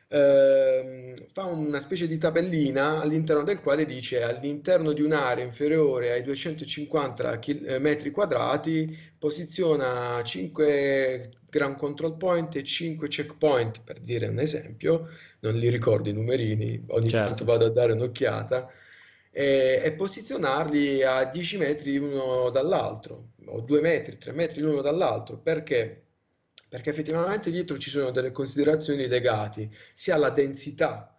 eh, fa una specie di tabellina all'interno del quale dice all'interno di un'area inferiore ai 250 eh, metri quadrati posiziona 5 ground control point e 5 checkpoint per dire un esempio non li ricordo i numerini ogni certo. tanto vado a dare un'occhiata e, e posizionarli a 10 metri uno dall'altro o 2 metri 3 metri l'uno dall'altro perché perché effettivamente dietro ci sono delle considerazioni legate sia alla densità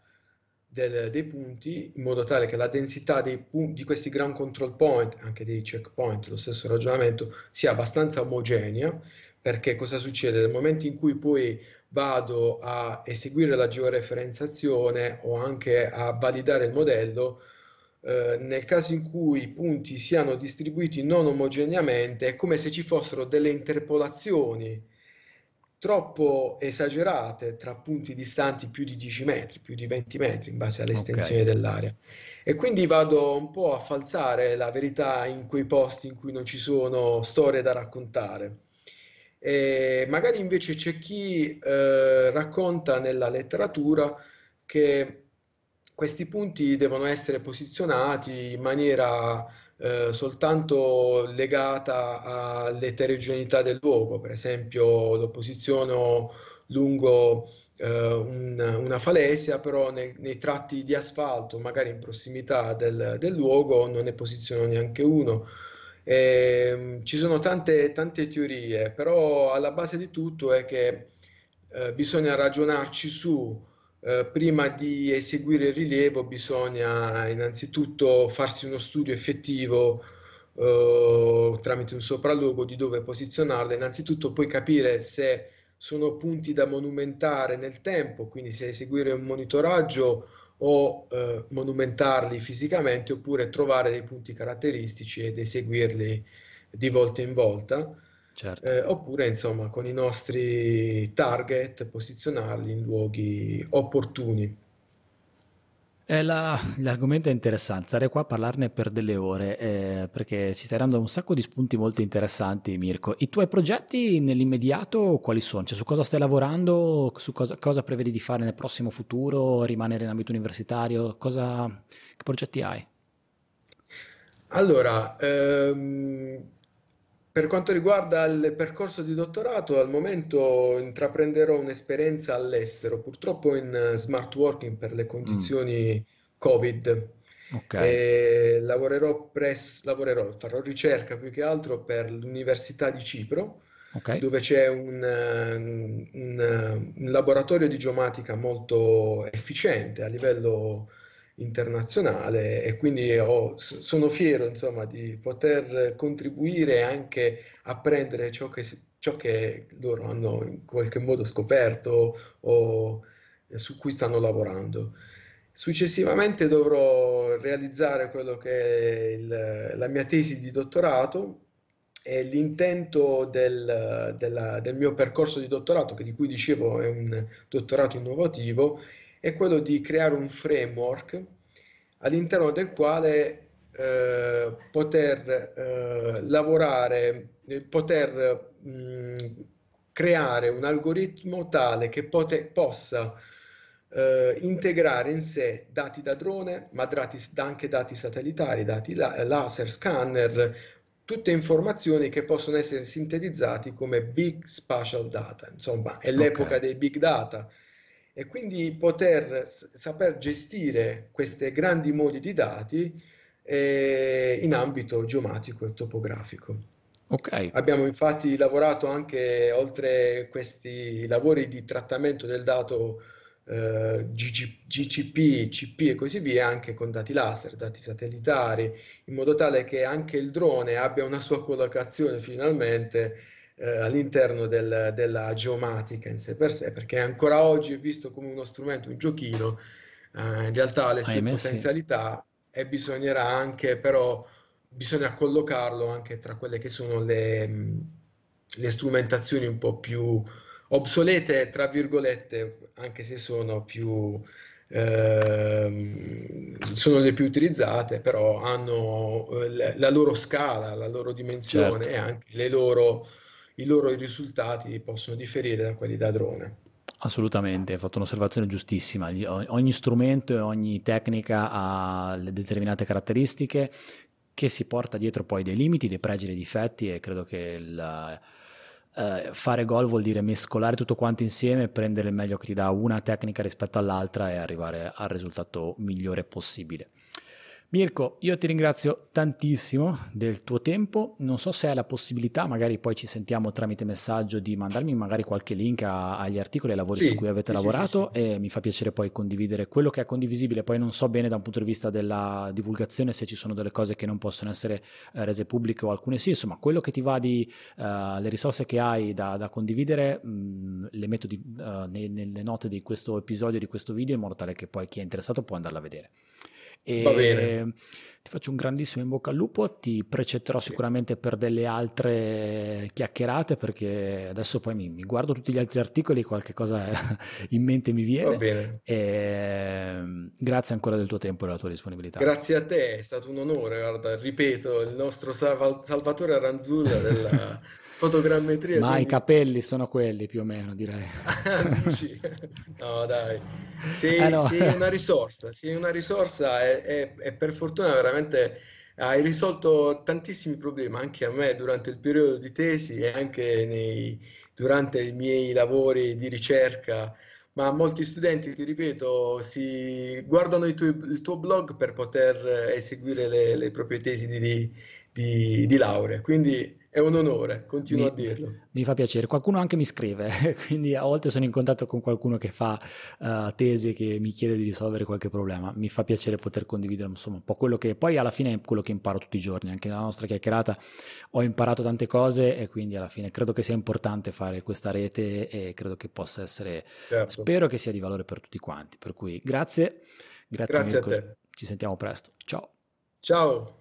del, dei punti, in modo tale che la densità dei punti, di questi ground control point, anche dei checkpoint, lo stesso ragionamento, sia abbastanza omogenea, perché cosa succede? Nel momento in cui poi vado a eseguire la georeferenziazione o anche a validare il modello, eh, nel caso in cui i punti siano distribuiti non omogeneamente, è come se ci fossero delle interpolazioni troppo esagerate tra punti distanti più di 10 metri, più di 20 metri in base all'estensione okay. dell'area. E quindi vado un po' a falsare la verità in quei posti in cui non ci sono storie da raccontare. E magari invece c'è chi eh, racconta nella letteratura che questi punti devono essere posizionati in maniera eh, soltanto legata all'eterogeneità del luogo, per esempio lo posiziono lungo eh, un, una falesia, però nei, nei, tratti di asfalto, magari in prossimità del, del luogo, non ne posiziono neanche uno. Eh, ci sono tante, tante teorie, però alla base di tutto è che eh, bisogna ragionarci su eh, prima di eseguire il rilievo bisogna innanzitutto farsi uno studio effettivo eh, tramite un sopralluogo di dove posizionarle, innanzitutto poi capire se sono punti da monumentare nel tempo, quindi se eseguire un monitoraggio o eh, monumentarli fisicamente oppure trovare dei punti caratteristici ed eseguirli di volta in volta, Certo. eh, oppure insomma con i nostri target posizionarli in luoghi opportuni. Eh, la- l'argomento è interessante, stare qua a parlarne per delle ore, eh, perché si stai dando un sacco di spunti molto interessanti, Mirko. I tuoi progetti nell'immediato quali sono? Cioè, su cosa stai lavorando? Su cosa, cosa prevedi di fare nel prossimo futuro? Rimanere in ambito universitario? Cosa, che progetti hai? Allora, ehm, per quanto riguarda il percorso di dottorato, al momento intraprenderò un'esperienza all'estero, purtroppo in eh, smart working per le Mm, condizioni Covid. ok, E lavorerò pres- lavorerò, farò ricerca più che altro per l'Università di Cipro, ok, dove c'è un, eh, un, eh, un laboratorio di geomatica molto efficiente a livello internazionale e quindi ho- sono fiero, insomma, di poter contribuire anche apprendere ciò che, ciò che loro hanno in qualche modo scoperto o su cui stanno lavorando. Successivamente dovrò realizzare quello che è il- la mia tesi di dottorato e l'intento del, della- del mio percorso di dottorato, che di cui dicevo è un dottorato innovativo, è quello di creare un framework all'interno del quale eh, poter eh, lavorare, eh, poter mh, creare un algoritmo tale che pote- possa eh, integrare in sé dati da drone, ma dati- anche dati satellitari, dati la- laser, scanner, tutte informazioni che possono essere sintetizzati come big spatial data. Insomma, è l'epoca dei big data e quindi poter saper gestire queste grandi moli di dati eh, in ambito geomatico e topografico. Ok, Abbiamo infatti lavorato anche, oltre questi lavori di trattamento del dato eh, GG GCP, CP e così via, anche con dati laser, dati satellitari, in modo tale che anche il drone abbia una sua collocazione finalmente eh, all'interno del- della geomatica in sé per sé, perché ancora oggi è visto come uno strumento, un giochino, eh, in realtà ha le sue ahimè sì. potenzialità e bisognerà anche però bisogna collocarlo anche tra quelle che sono le, mh, le strumentazioni un po' più obsolete, tra virgolette, anche se sono più, ehm, sono le più utilizzate, però hanno eh, la la loro scala, la loro dimensione Certo. e anche le loro, i loro risultati possono differire da quelli da drone. Assolutamente, hai fatto un'osservazione giustissima. Ogni strumento e ogni tecnica ha le determinate caratteristiche che si porta dietro poi dei limiti, dei pregi e dei difetti e credo che il, eh, fare gol vuol dire mescolare tutto quanto insieme, prendere il meglio che ti dà una tecnica rispetto all'altra e arrivare al risultato migliore possibile. Mirko, io ti ringrazio tantissimo del tuo tempo. Non so se hai la possibilità, magari poi ci sentiamo tramite messaggio, di mandarmi magari qualche link a- agli articoli e ai lavori su cui Sì, avete sì, sì, sì, lavorato sì. e mi fa piacere poi condividere quello che è condivisibile. Poi non so bene da un punto di vista della divulgazione se ci sono delle cose che non possono essere eh, rese pubbliche o alcune sì, insomma, quello che ti va di eh, le risorse che hai da, da condividere, mh, le metto di- ne- nelle note di questo episodio, di questo video, in modo tale che poi chi è interessato può andarla a vedere. Va bene. E ti faccio un grandissimo in bocca al lupo, ti precetterò sicuramente per delle altre chiacchierate perché adesso poi mi, mi guardo tutti gli altri articoli, qualche cosa in mente mi Va viene bene. e grazie ancora del tuo tempo e della tua disponibilità. Grazie a te, è stato un onore, guarda, ripeto, il nostro Salva- Salvatore Aranzulla della fotogrammetria, Ma i quindi capelli sono quelli più o meno, direi. no dai, Eh sei, no. sei una risorsa, sei una risorsa e, e- e per fortuna veramente hai risolto tantissimi problemi anche a me durante il periodo di tesi e anche nei- durante i miei lavori di ricerca. Ma molti studenti, ti ripeto, si guardano i tuoi- il tuo blog per poter eseguire le, le proprie tesi di, di- di laurea. Quindi è un onore, continuo a Mi, dirlo. mi fa piacere. Qualcuno anche mi scrive, quindi a volte sono in contatto con qualcuno che fa eh, tesi e che mi chiede di risolvere qualche problema. Mi fa piacere poter condividere insomma un po' quello che poi alla fine è quello che imparo tutti i giorni. Anche nella nostra chiacchierata ho imparato tante cose e quindi alla fine credo che sia importante fare questa rete e credo che possa essere, Certo. spero che sia di valore per tutti quanti. Per cui grazie, grazie Grazie a te. ci sentiamo presto. Ciao. Ciao.